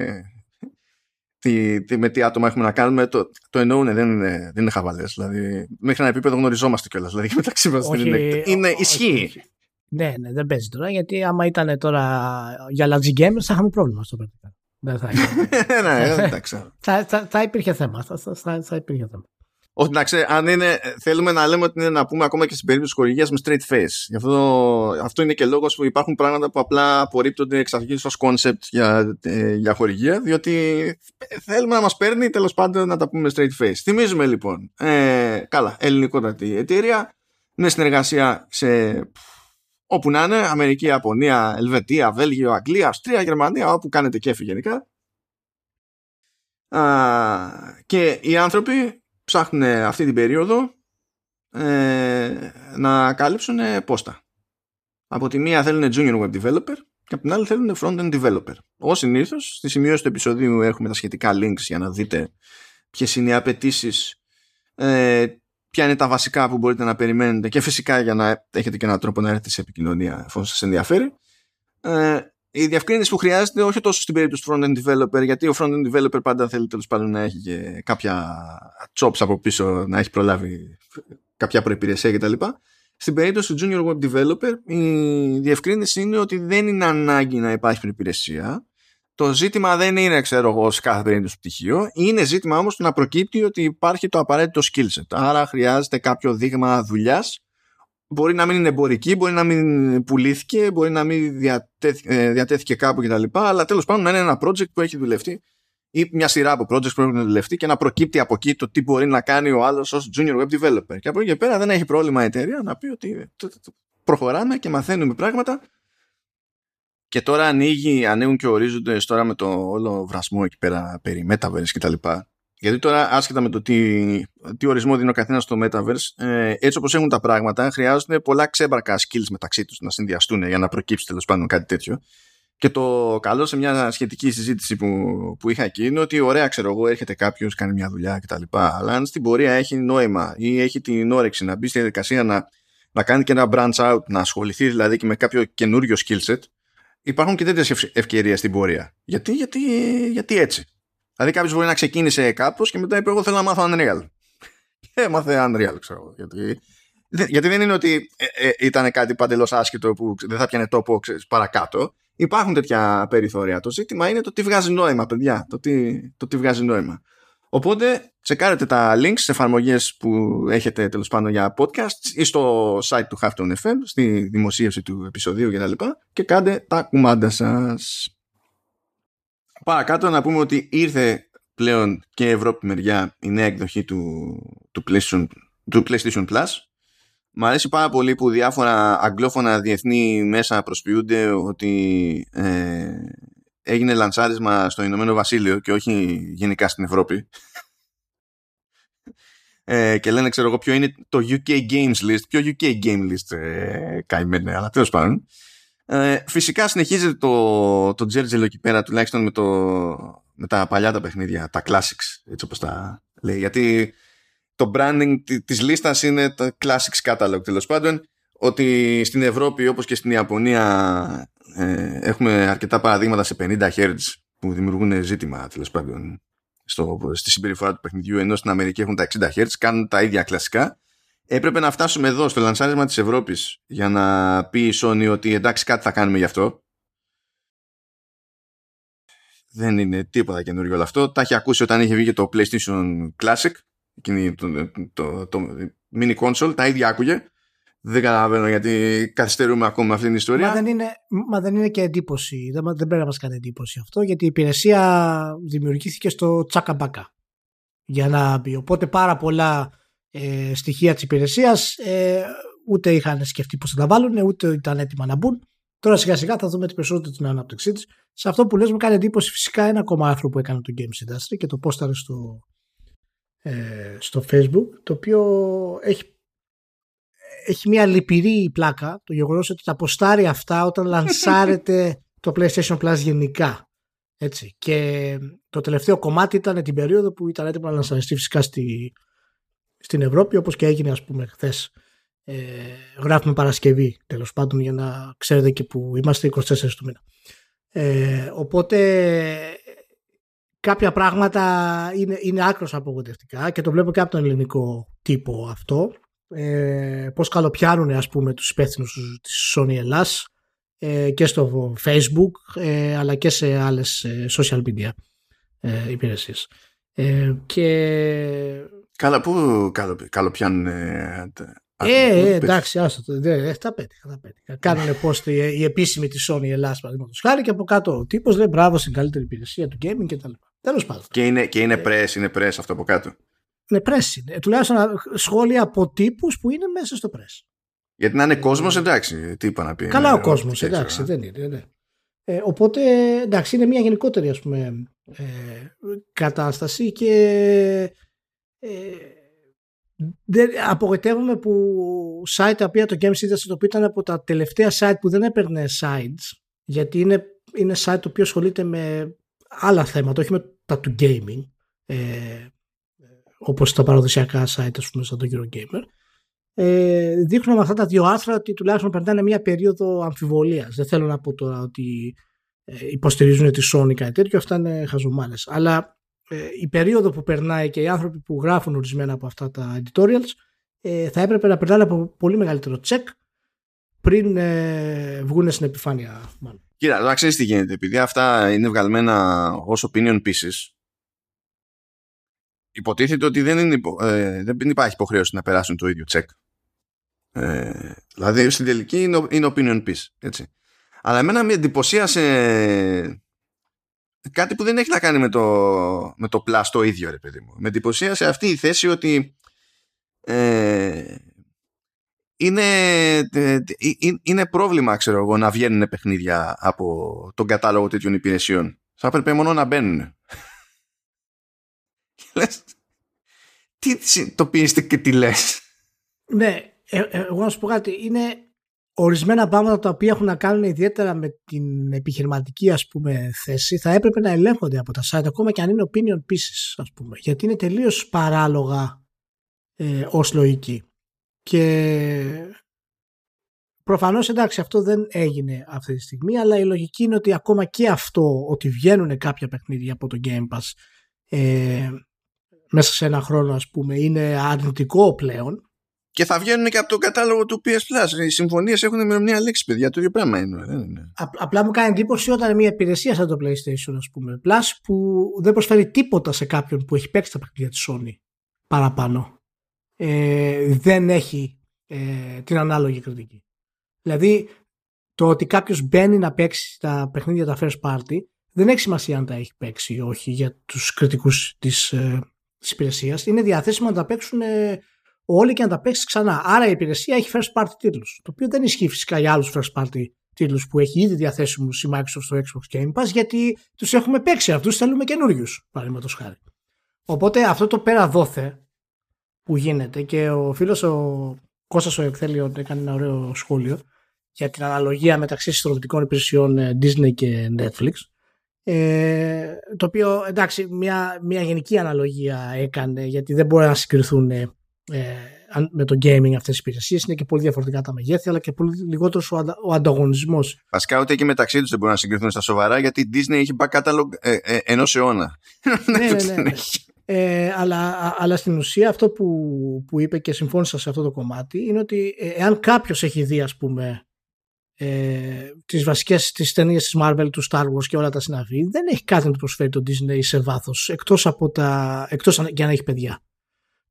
τι, τι, με τι άτομα έχουμε να κάνουμε, το, το εννοούν, δεν είναι, δεν είναι χαβαλές. Δηλαδή, μέχρι ένα επίπεδο γνωριζόμαστε κιόλας. Δηλαδή, μεταξύ μας είναι, είναι ισχύει. Ναι, ναι, δεν παίζει τώρα, γιατί άμα ήταν τώρα για Lazy Gamers θα είχαμε πρόβλημα στο πρακτικά. Δεν θα, ναι, εντάξει. θα, θα, θα, υπήρχε θέμα. Θα, θα, θα υπήρχε θέμα. Όχι, εντάξει, αν είναι, θέλουμε να λέμε ότι είναι να πούμε ακόμα και στην περίπτωση της χορηγίας με straight face. Γι αυτό, αυτό είναι και λόγος που υπάρχουν πράγματα που απλά απορρίπτονται εξ αρχής ως concept για, ε, για χορηγία, διότι θέλουμε να μας παίρνει τέλος πάντων να τα πούμε straight face. Θυμίζουμε λοιπόν, ε, καλά, ελληνικότατη εταιρεία, με συνεργασία σε όπου να είναι, Αμερική, Ιαπωνία, Ελβετία, Βέλγιο, Αγγλία, Αυστρία, Γερμανία, όπου κάνετε κέφι γενικά. Α, και οι άνθρωποι ψάχνουν αυτή την περίοδο ε, να κάλυψουν πόστα. Από τη μία θέλουν junior web developer και από την άλλη θέλουν front-end developer. Ω συνήθως, στη σημείωση του επεισοδίου έχουμε τα σχετικά links για να δείτε ποιες είναι οι απαιτήσεις, ε, ποια είναι τα βασικά που μπορείτε να περιμένετε και φυσικά για να έχετε και έναν τρόπο να έρθετε σε επικοινωνία εφόσον σας ενδιαφέρει. Ε, η διευκρίνηση που χρειάζεται όχι τόσο στην περίπτωση του front-end developer γιατί ο front-end developer πάντα θέλει τέλος πάντων να έχει και κάποια chops από πίσω να έχει προλάβει κάποια προϋπηρεσία κτλ. Στην περίπτωση του junior web developer η διευκρίνηση είναι ότι δεν είναι ανάγκη να υπάρχει προϋπηρεσία το ζήτημα δεν είναι, ξέρω εγώ, σε κάθε περίπτωση πτυχίο. Είναι ζήτημα όμως να προκύπτει ότι υπάρχει το απαραίτητο skill set. Άρα χρειάζεται κάποιο δείγμα δουλειάς. Μπορεί να μην είναι εμπορική, μπορεί να μην πουλήθηκε, μπορεί να μην ε, διατέθηκε κάπου κτλ. Αλλά τέλος πάντων να είναι ένα project που έχει δουλευτεί ή μια σειρά από projects που έχουν δουλευτεί και να προκύπτει από εκεί το τι μπορεί να κάνει ο άλλος ως junior web developer. Και από εκεί και πέρα δεν έχει πρόβλημα η εταιρεία να πει ότι προχωράμε και μαθαίνουμε πράγματα και τώρα ανοίγει, ανοίγουν και ορίζονται τώρα με το όλο βρασμό εκεί πέρα περί Metaverse κτλ. Γιατί τώρα, άσχετα με το τι, τι ορισμό δίνει ο καθένας στο Metaverse, ε, έτσι όπως έχουν τα πράγματα, χρειάζονται πολλά ξέμπαρκα skills μεταξύ τους να συνδυαστούν για να προκύψει τέλος πάντων κάτι τέτοιο. Και το καλό σε μια σχετική συζήτηση που, που είχα εκεί είναι ότι ωραία, ξέρω εγώ, έρχεται κάποιος, κάνει μια δουλειά κτλ. Αλλά αν στην πορεία έχει νόημα ή έχει την όρεξη να μπει στη διαδικασία να, να κάνει και ένα branch out, να ασχοληθεί δηλαδή και με κάποιο καινούριο skill set, υπάρχουν και τέτοιες ευκαιρίες στην πορεία. Γιατί, γιατί, γιατί έτσι. Δηλαδή κάποιος μπορεί να ξεκίνησε κάπως και μετά είπε: Εγώ θέλω να μάθω Unreal. Και έμαθε Unreal, ξέρω. Γιατί, γιατί δεν είναι ότι ε, ε, ήταν κάτι παντελώς άσχετο που δεν θα πιανε τόπο ξέρεις, παρακάτω. Υπάρχουν τέτοια περιθώρια. Το ζήτημα είναι το τι βγάζει νόημα, παιδιά. Το τι, το τι βγάζει νόημα. Οπότε τσεκάρετε τα links σε εφαρμογές που έχετε τέλος πάντων για podcast ή στο site του Halftone FM, στη δημοσίευση του επεισοδίου κτλ. Και, και κάντε τα κουμάντα σας. Παρακάτω να πούμε ότι ήρθε πλέον και Ευρώπη μεριά η νέα εκδοχή του, του, PlayStation, του PlayStation Plus. Μ' αρέσει πάρα πολύ που διάφορα αγγλόφωνα διεθνή μέσα προσποιούνται ότι ε, έγινε λανσάρισμα στο Ηνωμένο Βασίλειο και όχι γενικά στην Ευρώπη. Ε, και λένε ξέρω εγώ ποιο είναι το UK Games List. Ποιο UK Game List ε, καημένε αλλά τέλος πάντων ε, φυσικά συνεχίζεται το, το Τζέρτζελο εκεί πέρα τουλάχιστον με, το, με τα παλιά τα παιχνίδια τα classics έτσι όπως τα λέει. Γιατί το branding της λίστας είναι το classics catalog τέλος πάντων. Ότι στην Ευρώπη όπως και στην Ιαπωνία ε, έχουμε αρκετά παραδείγματα σε 50 Hz που δημιουργούν ζήτημα τέλος πάντων στο, στη συμπεριφορά του παιχνιδιού ενώ στην Αμερική έχουν τα 60 Hz κάνουν τα ίδια κλασικά έπρεπε να φτάσουμε εδώ στο λανσάρισμα της Ευρώπης για να πει η Sony ότι εντάξει κάτι θα κάνουμε γι' αυτό δεν είναι τίποτα καινούριο όλο αυτό τα έχει ακούσει όταν είχε βγει και το PlayStation Classic εκείνη το, το, το, το mini console τα ίδια άκουγε δεν καταλαβαίνω γιατί καθυστερούμε ακόμα αυτή την ιστορία. Μα δεν είναι, μα δεν είναι και εντύπωση. Δεν, δεν πρέπει να μας κάνει εντύπωση αυτό, γιατί η υπηρεσία δημιουργήθηκε στο τσακαμπάκα. Για να μπει. Οπότε πάρα πολλά ε, στοιχεία της υπηρεσίας ε, ούτε είχαν σκεφτεί πώς θα τα βάλουν, ούτε ήταν έτοιμα να μπουν. Τώρα σιγά σιγά θα δούμε την περισσότερη την ανάπτυξή της. Σε αυτό που λες μου κάνει εντύπωση φυσικά ένα ακόμα άρθρο που έκανε το Games Industry και το πόσταρε στο, ε, στο Facebook, το οποίο έχει έχει μια λυπηρή πλάκα το γεγονός ότι τα αποστάρει αυτά όταν λανσάρεται το PlayStation Plus γενικά. Έτσι. Και το τελευταίο κομμάτι ήταν την περίοδο που ήταν έτοιμο να λανσαριστεί φυσικά στη, στην Ευρώπη όπως και έγινε ας πούμε χθες. Ε, γράφουμε Παρασκευή τέλος πάντων για να ξέρετε και που είμαστε 24 του μήνα. Ε, οπότε κάποια πράγματα είναι, είναι άκρως απογοητευτικά και το βλέπω και από τον ελληνικό τύπο αυτό ε, πώς καλοπιάνουν ας πούμε τους υπεύθυνους της Sony Ελλάς ε, και στο Facebook ε, αλλά και σε άλλες ε, social media ε, υπηρεσίες. Ε, και... Καλά, πού καλο, καλοπιάνουν ε, ε, εντάξει, άστο το. Ε, τα πέτυχα, τα πέτυχα. Κάνανε post η, η επίσημη της Sony Ελλάδα, παραδείγματος χάρη, και από κάτω ο τύπος λέει μπράβο στην καλύτερη υπηρεσία του gaming κτλ. Τέλος πάντων. Και είναι, και είναι press, είναι press αυτό από κάτω ναι, press είναι. Τουλάχιστον σχόλια από τύπους που είναι μέσα στο press. Γιατί να είναι κόσμος εντάξει, τι είπα να πει. Καλά ο κόσμος, εντάξει, δεν είναι. Ναι. Ε, οπότε εντάξει είναι μια γενικότερη ας πούμε ε, κατάσταση και ε, δεν, απογοητεύομαι που site τα οποία το Games Industry το οποίο ήταν από τα τελευταία site που δεν έπαιρνε sites γιατί είναι, είναι site το οποίο ασχολείται με άλλα θέματα, όχι με τα του gaming ε, όπως τα παραδοσιακά site ας πούμε σαν το Eurogamer. Ε, δείχνουν με αυτά τα δύο άρθρα ότι τουλάχιστον περνάνε μια περίοδο αμφιβολίας. Δεν θέλω να πω τώρα ότι ε, υποστηρίζουν τη Sony κάτι τέτοιο αυτά είναι χαζομάλες αλλά ε, η περίοδο που περνάει και οι άνθρωποι που γράφουν ορισμένα από αυτά τα editorials ε, θα έπρεπε να περνάνε από πολύ μεγαλύτερο τσεκ πριν ε, βγουν στην επιφάνεια μάλλον. Κοίτα, τώρα ξέρεις τι γίνεται. Επειδή αυτά είναι βγαλμένα ως opinion pieces, υποτίθεται ότι δεν, είναι, ε, δεν υπάρχει υποχρέωση να περάσουν το ίδιο check. Ε, δηλαδή στην τελική είναι, είναι opinion piece. Έτσι. Αλλά εμένα με εντυπωσίασε κάτι που δεν έχει να κάνει με το, με το plus το ίδιο ρε παιδί μου. Με εντυπωσίασε αυτή η θέση ότι ε, είναι, ε, ε, είναι πρόβλημα ξέρω εγώ να βγαίνουν παιχνίδια από τον κατάλογο τέτοιων υπηρεσιών. Θα έπρεπε μόνο να μπαίνουν. λες, τι το πείστε και τι λες. Ναι, εγώ να σου πω κάτι. Είναι ορισμένα πράγματα τα οποία έχουν να κάνουν ιδιαίτερα με την επιχειρηματική ας πούμε θέση θα έπρεπε να ελέγχονται από τα site ακόμα και αν είναι opinion pieces ας πούμε. Γιατί είναι τελείως παράλογα ε, ως λογική. Και προφανώς εντάξει αυτό δεν έγινε αυτή τη στιγμή αλλά η λογική είναι ότι ακόμα και αυτό ότι βγαίνουν κάποια παιχνίδια από το Game Pass ε, μέσα σε ένα χρόνο ας πούμε είναι αρνητικό πλέον και θα βγαίνουν και από τον κατάλογο του PS Plus. Οι συμφωνίες έχουν μια λέξη, παιδιά. Το ίδιο πράγμα είναι. είναι. απλά μου κάνει εντύπωση όταν μια υπηρεσία σαν το PlayStation, ας πούμε, Plus, που δεν προσφέρει τίποτα σε κάποιον που έχει παίξει τα παιχνίδια της Sony παραπάνω. Ε, δεν έχει ε, την ανάλογη κριτική. Δηλαδή, το ότι κάποιος μπαίνει να παίξει τα παιχνίδια τα first party δεν έχει σημασία αν τα έχει παίξει ή όχι για τους κριτικούς της ε, υπηρεσίας. Είναι διαθέσιμο να τα παίξουν ε, όλοι και να τα παίξεις ξανά. Άρα η υπηρεσία έχει first party τίτλους. Το οποίο δεν ισχύει φυσικά για άλλους first party τίτλους που έχει ήδη διαθέσιμους η Microsoft στο Xbox Game Pass, γιατί τους έχουμε παίξει αυτούς, θέλουμε καινούριους, παραδείγματος χάρη. Οπότε αυτό το πέρα δόθε που γίνεται και ο φίλος ο Κώστας ο Εκθέλιος έκανε ένα ωραίο σχόλιο για την αναλογία μεταξύ συστροφικών υπηρεσιών ε, Disney και Netflix. Ε, το οποίο εντάξει μια, μια γενική αναλογία έκανε γιατί δεν μπορεί να συγκριθούν ε, ε, με το gaming αυτές τις υπηρεσίες είναι και πολύ διαφορετικά τα μεγέθη αλλά και πολύ λιγότερος ο, αντα, ο ανταγωνισμός. Βασικά ούτε και μεταξύ τους δεν μπορούν να συγκριθούν στα σοβαρά γιατί η Disney έχει back catalog ε, ε, ενός αιώνα. Ναι, ναι, ναι, ναι. Ε, αλλά, αλλά στην ουσία αυτό που, που είπε και συμφώνησα σε αυτό το κομμάτι είναι ότι ε, εάν κάποιος έχει δει ας πούμε ε, τις βασικές τις ταινίες της Marvel, του Star Wars και όλα τα συναφή δεν έχει κάτι να του προσφέρει το Disney σε βάθος εκτός, από τα, εκτός και αν έχει παιδιά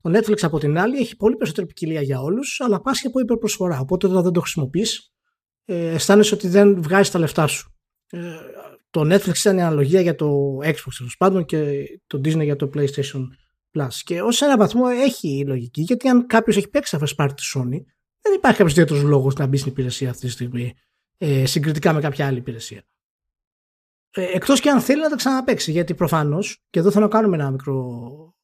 το Netflix από την άλλη έχει πολύ περισσότερη ποικιλία για όλους, αλλά πα και από υπερπροσφορά. Οπότε όταν δεν το χρησιμοποιείς, ε, αισθάνεσαι ότι δεν βγάζεις τα λεφτά σου. Ε, το Netflix ήταν η αναλογία για το Xbox τέλος πάντων και το Disney για το PlayStation Plus. Και ως ένα βαθμό έχει λογική, γιατί αν κάποιος έχει παίξει first party της Sony, δεν υπάρχει κάποιος ιδιαίτερος λόγος να μπει στην υπηρεσία αυτή τη στιγμή ε, συγκριτικά με κάποια άλλη υπηρεσία. Ε, Εκτός και αν θέλει να τα ξαναπέξει, γιατί προφανώς, και εδώ θέλω να κάνουμε ένα μικρό ε,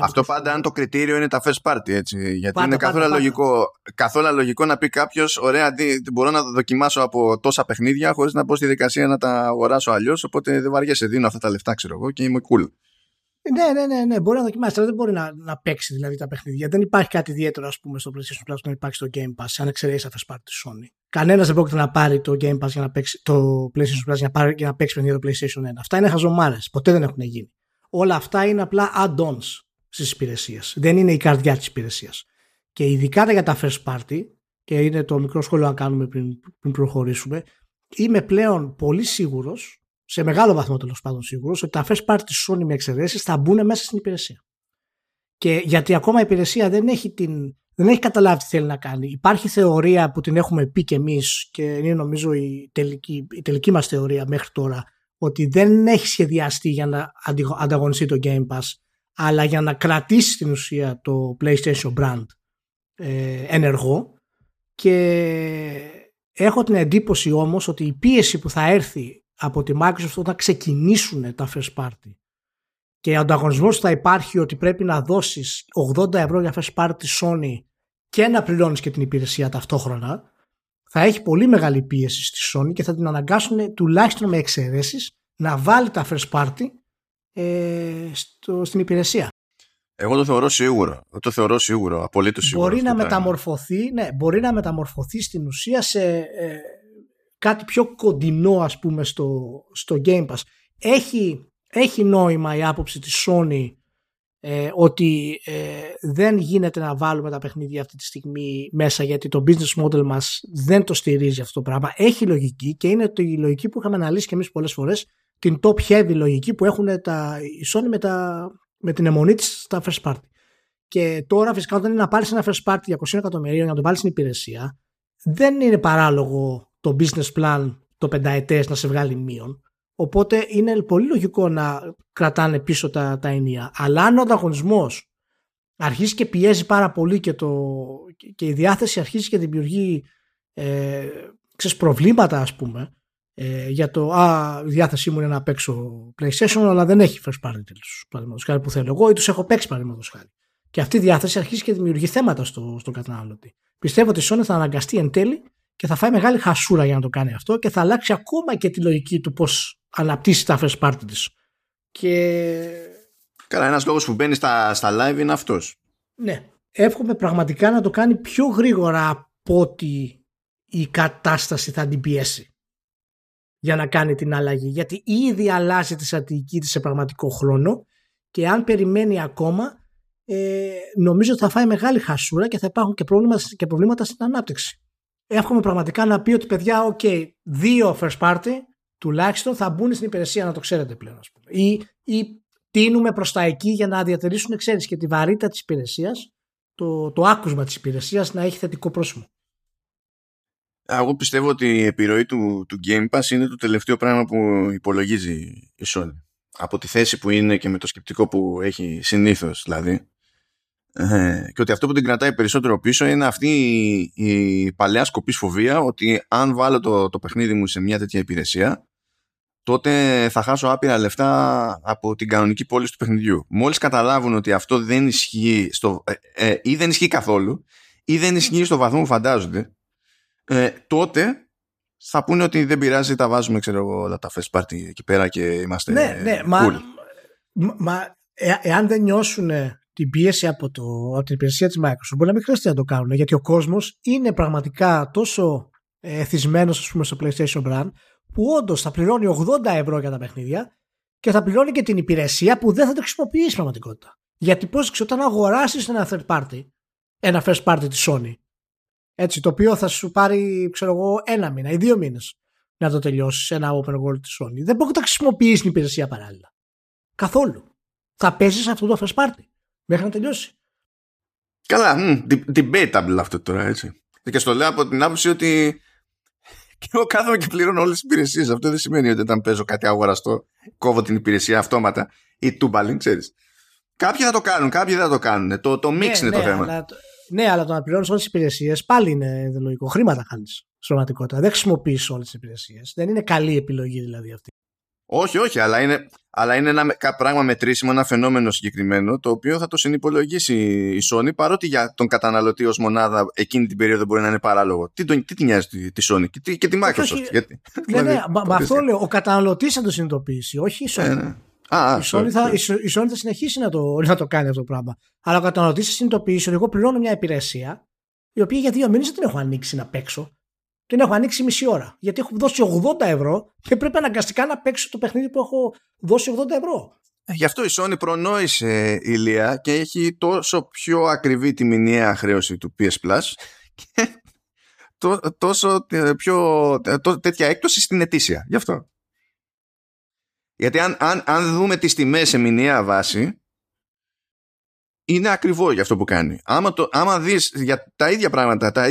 Αυτό πάντα αν το κριτήριο είναι τα first party έτσι. Γιατί πάντα, είναι καθόλου, πάντα, λογικό, καθόλου λογικό να πει κάποιος: Ωραία, αντί, μπορώ να το δοκιμάσω από τόσα παιχνίδια χωρίς να μπω στη δικασία να τα αγοράσω αλλιώς. Οπότε δεν βαριέσαι, δίνω αυτά τα λεφτά, ξέρω εγώ και είμαι cool. Ναι, ναι, ναι, ναι, μπορεί να δοκιμάσεις, αλλά δεν μπορεί να, να παίξει δηλαδή τα παιχνίδια. Δεν υπάρχει κάτι ιδιαίτερο, ας πούμε, στο PlayStation Plus να υπάρχει στο Game Pass, αν εξαιρέσεις τα first party της Sony. Κανένας δεν πρόκειται να πάρει το Game Pass για να παίξει το PlayStation Plus για να, πάρει, για να παίξει παιχνίδια το PlayStation 1. Αυτά είναι χαζομάρες. Ποτέ δεν έχουν γίνει όλα αυτά είναι απλά add-ons στις υπηρεσίες. Δεν είναι η καρδιά της υπηρεσίας. Και ειδικά για τα first party, και είναι το μικρό σχόλιο να κάνουμε πριν, πριν προχωρήσουμε, είμαι πλέον πολύ σίγουρος, σε μεγάλο βαθμό τέλος πάντων σίγουρος, ότι τα first party τη Sony με εξαιρέσεις θα μπουν μέσα στην υπηρεσία. Και γιατί ακόμα η υπηρεσία δεν έχει, την, δεν έχει καταλάβει τι θέλει να κάνει. Υπάρχει θεωρία που την έχουμε πει και εμείς και είναι νομίζω η τελική, η τελική μας θεωρία μέχρι τώρα ότι δεν έχει σχεδιαστεί για να ανταγωνιστεί το Game Pass αλλά για να κρατήσει την ουσία το PlayStation brand ε, ενεργό. Και έχω την εντύπωση όμως ότι η πίεση που θα έρθει από τη Microsoft όταν ξεκινήσουν τα first party και ο ανταγωνισμός θα υπάρχει ότι πρέπει να δώσεις 80 ευρώ για first party Sony και να πληρώνεις και την υπηρεσία ταυτόχρονα θα έχει πολύ μεγάλη πίεση στη Sony και θα την αναγκάσουν τουλάχιστον με εξαιρέσεις να βάλει τα first party ε, στο, στην υπηρεσία. Εγώ το θεωρώ σίγουρο. Το θεωρώ σίγουρο, απολύτως σίγουρο. Μπορεί να μεταμορφωθεί, ναι, μπορεί να μεταμορφωθεί στην ουσία σε ε, κάτι πιο κοντινό ας πούμε στο, στο Game Pass. Έχει, έχει νόημα η άποψη της Sony ε, ότι ε, δεν γίνεται να βάλουμε τα παιχνίδια αυτή τη στιγμή μέσα γιατί το business model μας δεν το στηρίζει αυτό το πράγμα. Έχει λογική και είναι η λογική που είχαμε αναλύσει και εμείς πολλές φορές την top heavy λογική που έχουν τα, η Sony με, τα, με την αιμονή της στα first party. Και τώρα φυσικά όταν είναι να πάρεις ένα first party 200 εκατομμυρίων για να το βάλεις στην υπηρεσία δεν είναι παράλογο το business plan το πενταετές να σε βγάλει μείον. Οπότε είναι πολύ λογικό να κρατάνε πίσω τα, τα ενία. Αλλά αν ο ανταγωνισμός αρχίσει και πιέζει πάρα πολύ και, το, και η διάθεση αρχίζει και δημιουργεί ε, ξέρεις, προβλήματα ας πούμε ε, για το α, η διάθεσή μου είναι να παίξω PlayStation αλλά δεν έχει first party παραδείγματος χάρη που θέλω εγώ ή τους έχω παίξει παραδείγματος χάρη. Και αυτή η διάθεση αρχίζει και δημιουργεί θέματα στο, στον καταναλωτή. Πιστεύω ότι η Sony θα αναγκαστεί εν τέλει και θα φάει μεγάλη χασούρα για να το κάνει αυτό και θα αλλάξει ακόμα και τη λογική του πώς αναπτύσσει τα first party της. Και... Καλά, ένας λόγος που μπαίνει στα, στα live είναι αυτός. Ναι. Εύχομαι πραγματικά να το κάνει πιο γρήγορα από ότι η κατάσταση θα την πιέσει για να κάνει την αλλαγή. Γιατί ήδη αλλάζει τη στρατηγική της σε πραγματικό χρόνο και αν περιμένει ακόμα ε, νομίζω ότι θα φάει μεγάλη χασούρα και θα υπάρχουν και, προβλήματα, και προβλήματα στην ανάπτυξη. Εύχομαι πραγματικά να πει ότι παιδιά, ok, δύο first party τουλάχιστον θα μπουν στην υπηρεσία να το ξέρετε πλέον ας πούμε. Ή, ή τίνουμε προς τα εκεί για να διατηρήσουν ξέρεις και τη βαρύτητα της υπηρεσίας το, το άκουσμα της υπηρεσίας να έχει θετικό πρόσημο. Εγώ πιστεύω ότι η επιρροή του, του Game Pass είναι το τελευταίο πράγμα που υπολογίζει η Sony. Από τη θέση που είναι και με το σκεπτικό που έχει συνήθως δηλαδή. Ε, και ότι αυτό που την κρατάει περισσότερο πίσω είναι αυτή η, η παλαιά σκοπής φοβία ότι αν βάλω το, το παιχνίδι μου σε μια τέτοια υπηρεσία τότε θα χάσω άπειρα λεφτά από την κανονική πώληση του παιχνιδιού. Μόλις καταλάβουν ότι αυτό δεν ισχύει στο, ε, ε, ή δεν ισχύει καθόλου ή δεν ισχύει στο βαθμό που φαντάζονται ε, τότε θα πούνε ότι δεν πειράζει, τα βάζουμε ξέρω εγώ όλα τα first party εκεί πέρα και είμαστε ναι, ναι, cool. Μα, μα ε, εάν δεν νιώσουν την πίεση από, το, από την υπηρεσία της Microsoft μπορεί να μην χρειάζεται να το κάνουν γιατί ο κόσμος είναι πραγματικά τόσο εθισμένος ας πούμε στο PlayStation Brand που όντως θα πληρώνει 80 ευρώ για τα παιχνίδια και θα πληρώνει και την υπηρεσία που δεν θα το χρησιμοποιήσει πραγματικότητα. Γιατί πώς όταν αγοράσεις ένα third party, ένα first party της Sony, έτσι, το οποίο θα σου πάρει, ξέρω εγώ, ένα μήνα ή δύο μήνες να το τελειώσεις ένα open world της Sony, δεν μπορεί να χρησιμοποιήσει την υπηρεσία παράλληλα. Καθόλου. Θα παίζεις αυτό το first party μέχρι να τελειώσει. Καλά, debatable αυτό τώρα, έτσι. Και στο λέω από την άποψη ότι και εγώ κάθομαι και πληρώνω όλες τις υπηρεσίες. Αυτό δεν σημαίνει ότι όταν παίζω κάτι αγοραστό, κόβω την υπηρεσία αυτόματα ή τούμπαλιν, ξέρεις. Κάποιοι θα το κάνουν, κάποιοι δεν θα το κάνουν. Το, το mix ναι, είναι ναι, το θέμα. Αλλά, ναι, αλλά το να πληρώνεις όλες τις υπηρεσίες πάλι είναι λογικό. Χρήματα χάνει στην πραγματικότητα. Δεν χρησιμοποιείς όλες τις υπηρεσίες. Δεν είναι καλή επιλογή δηλαδή αυτή. Όχι, όχι, αλλά είναι, αλλά είναι ένα πράγμα μετρήσιμο, ένα φαινόμενο συγκεκριμένο, το οποίο θα το συνυπολογίσει η Sony, παρότι για τον καταναλωτή ως μονάδα εκείνη την περίοδο μπορεί να είναι παράλογο. Τι, τον, τι τη νοιάζει τη, τη Sony και, και τη Microsoft. Όχι, γιατί, ναι, δηλαδή, ναι, μα, αυτό λέω. Ο καταναλωτής θα το συνειδητοποιήσει, όχι η Sony. Ε, ναι. Α, η, Sony θα, η Sony θα συνεχίσει να το, να το κάνει αυτό το πράγμα. Αλλά ο καταναλωτής θα συνειδητοποιήσει ότι εγώ πληρώνω μια υπηρεσία, η οποία για δύο μήνες δεν την έχω ανοίξει να παίξω την έχω ανοίξει μισή ώρα. Γιατί έχω δώσει 80 ευρώ και πρέπει αναγκαστικά να παίξω το παιχνίδι που έχω δώσει 80 ευρώ. Ε, γι' αυτό η Sony προνόησε ηλία και έχει τόσο πιο ακριβή τη μηνιαία χρέωση του PS Plus και τόσο ε, πιο ε, τέτοια έκπτωση στην ετήσια. Γι' αυτό. Γιατί αν, αν, αν δούμε τις τιμές σε μηνιαία βάση είναι ακριβό για αυτό που κάνει. Άμα, το, άμα δεις για τα ίδια πράγματα, τα,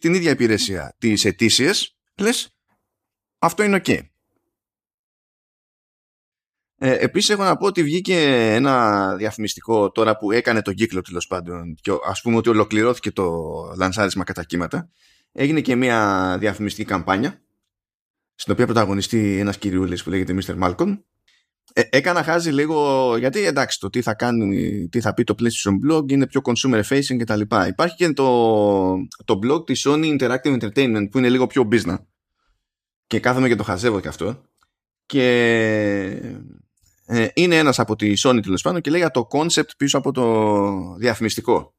την ίδια υπηρεσία, τις αιτήσεις, λες αυτό είναι ok. Ε, επίσης έχω να πω ότι βγήκε ένα διαφημιστικό τώρα που έκανε τον κύκλο τέλος πάντων και ας πούμε ότι ολοκληρώθηκε το λανσάρισμα κατά κύματα έγινε και μια διαφημιστική καμπάνια στην οποία πρωταγωνιστεί ένας κυριούλης που λέγεται Mr. Malcolm ε, έκανα χάζει λίγο γιατί εντάξει το τι θα κάνει τι θα πει το PlayStation Blog είναι πιο consumer facing κτλ υπάρχει και το, το blog της Sony Interactive Entertainment που είναι λίγο πιο business. Και κάθομαι και το χαζεύω και αυτό. Και ε, είναι ένας από τη Sony τέλος πάντων και λέει για το concept πίσω από το διαφημιστικό.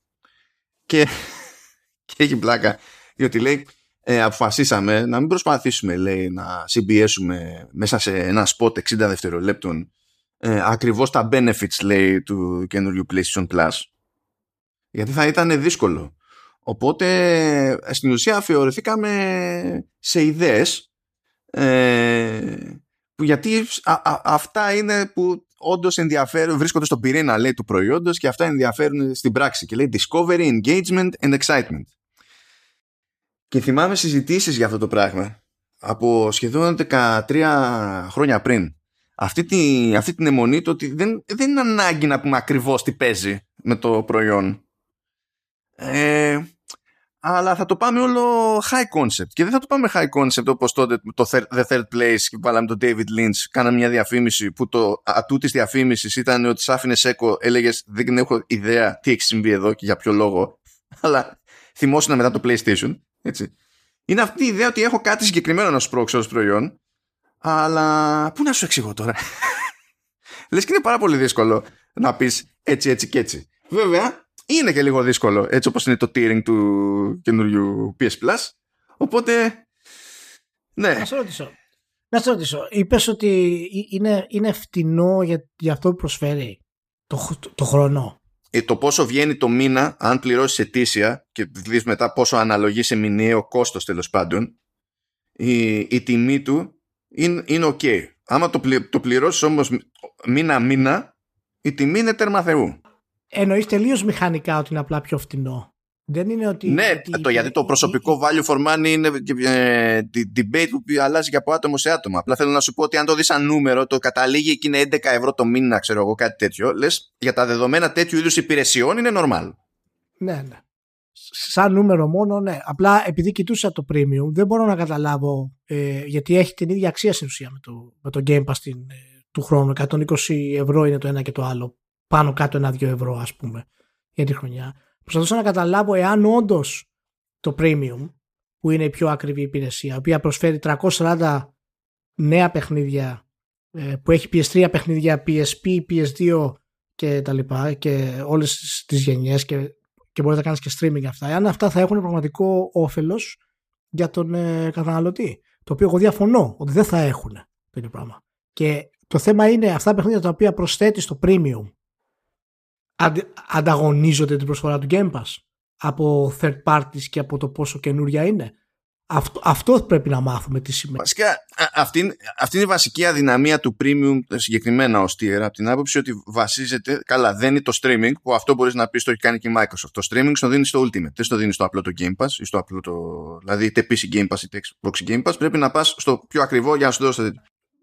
Και, και έχει πλάκα διότι λέει ε, αποφασίσαμε να μην προσπαθήσουμε λέει, να συμπιέσουμε μέσα σε ένα spot 60 δευτερολέπτων ε, ακριβώς τα benefits λέει, του καινούριου PlayStation Plus. Γιατί θα ήταν δύσκολο. Οπότε στην ουσία αφιερωθήκαμε σε ιδέες ε, που γιατί αυτά είναι που όντως ενδιαφέρουν, βρίσκονται στον πυρήνα λέει, του προϊόντος και αυτά ενδιαφέρουν στην πράξη και λέει discovery, engagement and excitement και θυμάμαι συζητήσεις για αυτό το πράγμα από σχεδόν 13 χρόνια πριν. Αυτή, τη, αυτή την αιμονή το ότι δεν, δεν είναι ανάγκη να πούμε ακριβώς τι παίζει με το προϊόν. Ε, αλλά θα το πάμε όλο high concept. Και δεν θα το πάμε high concept όπως τότε το The Third Place και βάλαμε τον David Lynch, κάναμε μια διαφήμιση που το ατού της διαφήμισης ήταν ότι σ' άφηνες έκο, έλεγες δεν έχω ιδέα τι έχει συμβεί εδώ και για ποιο λόγο. Αλλά θυμόσουνα μετά το PlayStation. Έτσι. Είναι αυτή η ιδέα ότι έχω κάτι συγκεκριμένο να σου πρόξω ως προϊόν, αλλά πού να σου εξηγώ τώρα; Λες και είναι πάρα πολύ δύσκολο να πεις έτσι, έτσι και έτσι. Βέβαια, είναι και λίγο δύσκολο, έτσι όπως είναι το tiering του καινούριου PS Plus. Οπότε, ναι. Να σε ρωτήσω. Να σε ρωτήσω. Είπες ότι είναι, είναι φτηνό για, για αυτό που προσφέρει το, το, το χρόνο. Ε, το πόσο βγαίνει το μήνα, αν πληρώσεις ετήσια και δεις μετά πόσο αναλογεί σε μηνιαίο κόστος τέλος πάντων, η, η τιμή του είναι, είναι ok. Άμα το, πλη, το πληρώσεις όμως μήνα-μήνα, η τιμή είναι τέρμα θεού. Εννοείς τελείως μηχανικά ότι είναι απλά πιο φτηνό. Δεν είναι ότι. Ναι, το, γιατί το προσωπικό value for money είναι ε, debate που αλλάζει και από άτομο σε άτομο. Απλά θέλω να σου πω ότι αν το δεις σαν νούμερο, το καταλήγει και είναι 11 ευρώ το μήνα, ξέρω εγώ, κάτι τέτοιο. Λες για τα δεδομένα τέτοιου είδους υπηρεσιών είναι normal. Ναι, ναι. Σαν νούμερο μόνο, ναι. Απλά επειδή κοιτούσα το premium, δεν μπορώ να καταλάβω ε, γιατί έχει την ίδια αξία στην ουσία με το, με το Game Pass την, ε, του χρόνου. 120 ευρώ είναι το ένα και το άλλο. Πάνω κάτω ένα-δύο ευρώ, ας πούμε, για τη χρονιά προσπαθούσα να καταλάβω εάν όντως το premium που είναι η πιο ακριβή υπηρεσία η οποία προσφέρει 340 νέα παιχνίδια ε, που έχει PS3 παιχνίδια PSP, PS2 και τα λοιπά και όλες τις γενιές και, και μπορείς να κάνεις και streaming αυτά εάν αυτά θα έχουν πραγματικό όφελος για τον ε, καταναλωτή το οποίο εγώ διαφωνώ ότι δεν θα έχουν τέτοιο πράγμα. Και το θέμα είναι αυτά τα παιχνίδια τα οποία προσθέτεις στο premium ανταγωνίζονται την προσφορά του Game Pass από third parties και από το πόσο καινούρια είναι. Αυτό, αυτό πρέπει να μάθουμε τι σημαίνει. Βασικά, αυτή, αυτή είναι η βασική αδυναμία του premium συγκεκριμένα ως tier από την άποψη ότι βασίζεται, καλά δεν είναι το streaming που αυτό μπορείς να πεις το έχει κάνει και η Microsoft. Το streaming στο δίνει στο Ultimate, δεν στο δίνει στο απλό το Game Pass ή στο απλό το, δηλαδή είτε PC Game Pass είτε Xbox Game Pass πρέπει να πας στο πιο ακριβό για να σου δώσει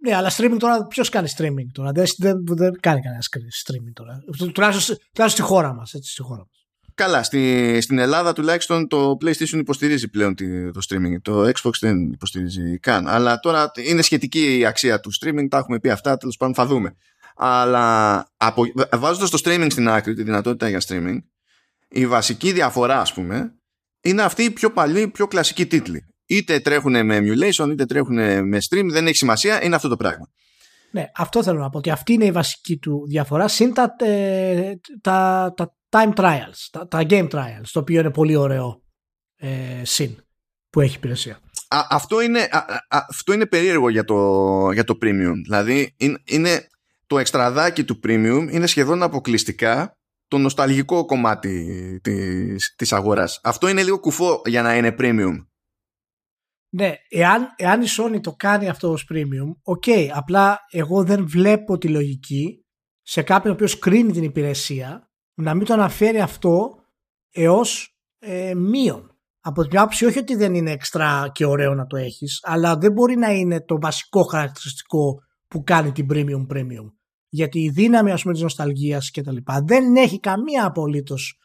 ναι, αλλά streaming τώρα, ποιος κάνει streaming τώρα; Δεν, δεν, δεν κάνει κανένας streaming τώρα. Τουλάχιστον, τουλάχιστον στη χώρα μας. Στη χώρα μας. Καλά, στη, στην Ελλάδα τουλάχιστον το PlayStation υποστηρίζει πλέον το streaming. Το Xbox δεν υποστηρίζει καν. Αλλά τώρα είναι σχετική η αξία του streaming, τα έχουμε πει αυτά, τέλος πάντων θα δούμε. Αλλά από, βάζοντας το streaming στην άκρη, τη δυνατότητα για streaming, η βασική διαφορά, ας πούμε, είναι αυτή η πιο παλιή, πιο κλασική τίτλη είτε τρέχουν με emulation είτε τρέχουν με stream δεν έχει σημασία είναι αυτό το πράγμα ναι αυτό θέλω να πω ότι αυτή είναι η βασική του διαφορά συν τα, ε, τα, τα time trials τα, τα, game trials το οποίο είναι πολύ ωραίο ε, συν που έχει υπηρεσία α, αυτό, είναι, α, αυτό είναι περίεργο για το, για το premium δηλαδή είναι, είναι το εξτραδάκι του premium είναι σχεδόν αποκλειστικά το νοσταλγικό κομμάτι της, της αγοράς. Αυτό είναι λίγο κουφό για να είναι premium. Ναι, εάν, εάν η Sony το κάνει αυτό ως premium, OK, okay, απλά εγώ δεν βλέπω τη λογική σε κάποιον ο οποίος κρίνει την υπηρεσία να μην το αναφέρει αυτό έως ε, μείον. Από την άποψη όχι ότι δεν είναι εξτρά και ωραίο να το έχεις, αλλά δεν μπορεί να είναι το βασικό χαρακτηριστικό που κάνει την premium premium. Γιατί η δύναμη ας πούμε της νοσταλγίας και τα λοιπά δεν έχει καμία απολύτως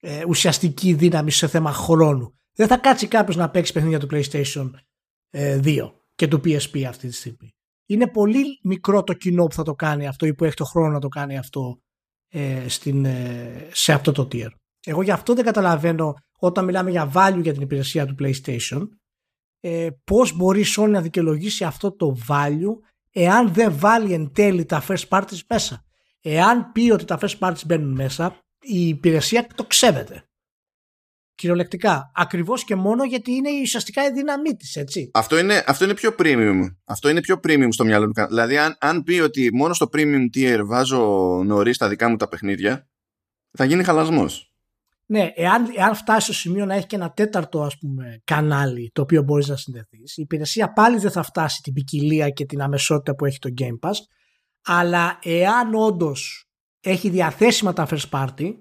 ε, ουσιαστική δύναμη σε θέμα χρόνου Δεν θα κάτσει κάποιος να παίξει παιχνίδια του PlayStation 2 ε, και του PSP αυτή τη στιγμή. Είναι πολύ μικρό το κοινό που θα το κάνει αυτό ή που έχει το χρόνο να το κάνει αυτό ε, στην, ε, σε αυτό το tier. Εγώ γι' αυτό δεν καταλαβαίνω όταν μιλάμε για value για την υπηρεσία του PlayStation ε, πώς μπορεί η Sony να δικαιολογήσει αυτό το value εάν δεν βάλει εν τέλει τα first parties μέσα. Εάν πει ότι τα first parties μπαίνουν μέσα η υπηρεσία το ξέβεται. Κυριολεκτικά. Ακριβώς και μόνο γιατί είναι ουσιαστικά η δύναμή της, έτσι. Αυτό είναι, αυτό είναι πιο premium. Αυτό είναι πιο premium στο μυαλό μου. Δηλαδή, αν, αν πει ότι μόνο στο premium tier βάζω νωρίς τα δικά μου τα παιχνίδια, θα γίνει χαλασμός. Ναι, εάν, εάν φτάσει στο σημείο να έχει και ένα τέταρτο ας πούμε, κανάλι το οποίο μπορείς να συνδεθείς, η υπηρεσία πάλι δεν θα φτάσει την ποικιλία και την αμεσότητα που έχει το Game Pass. Αλλά εάν όντως έχει διαθέσιμα τα first party,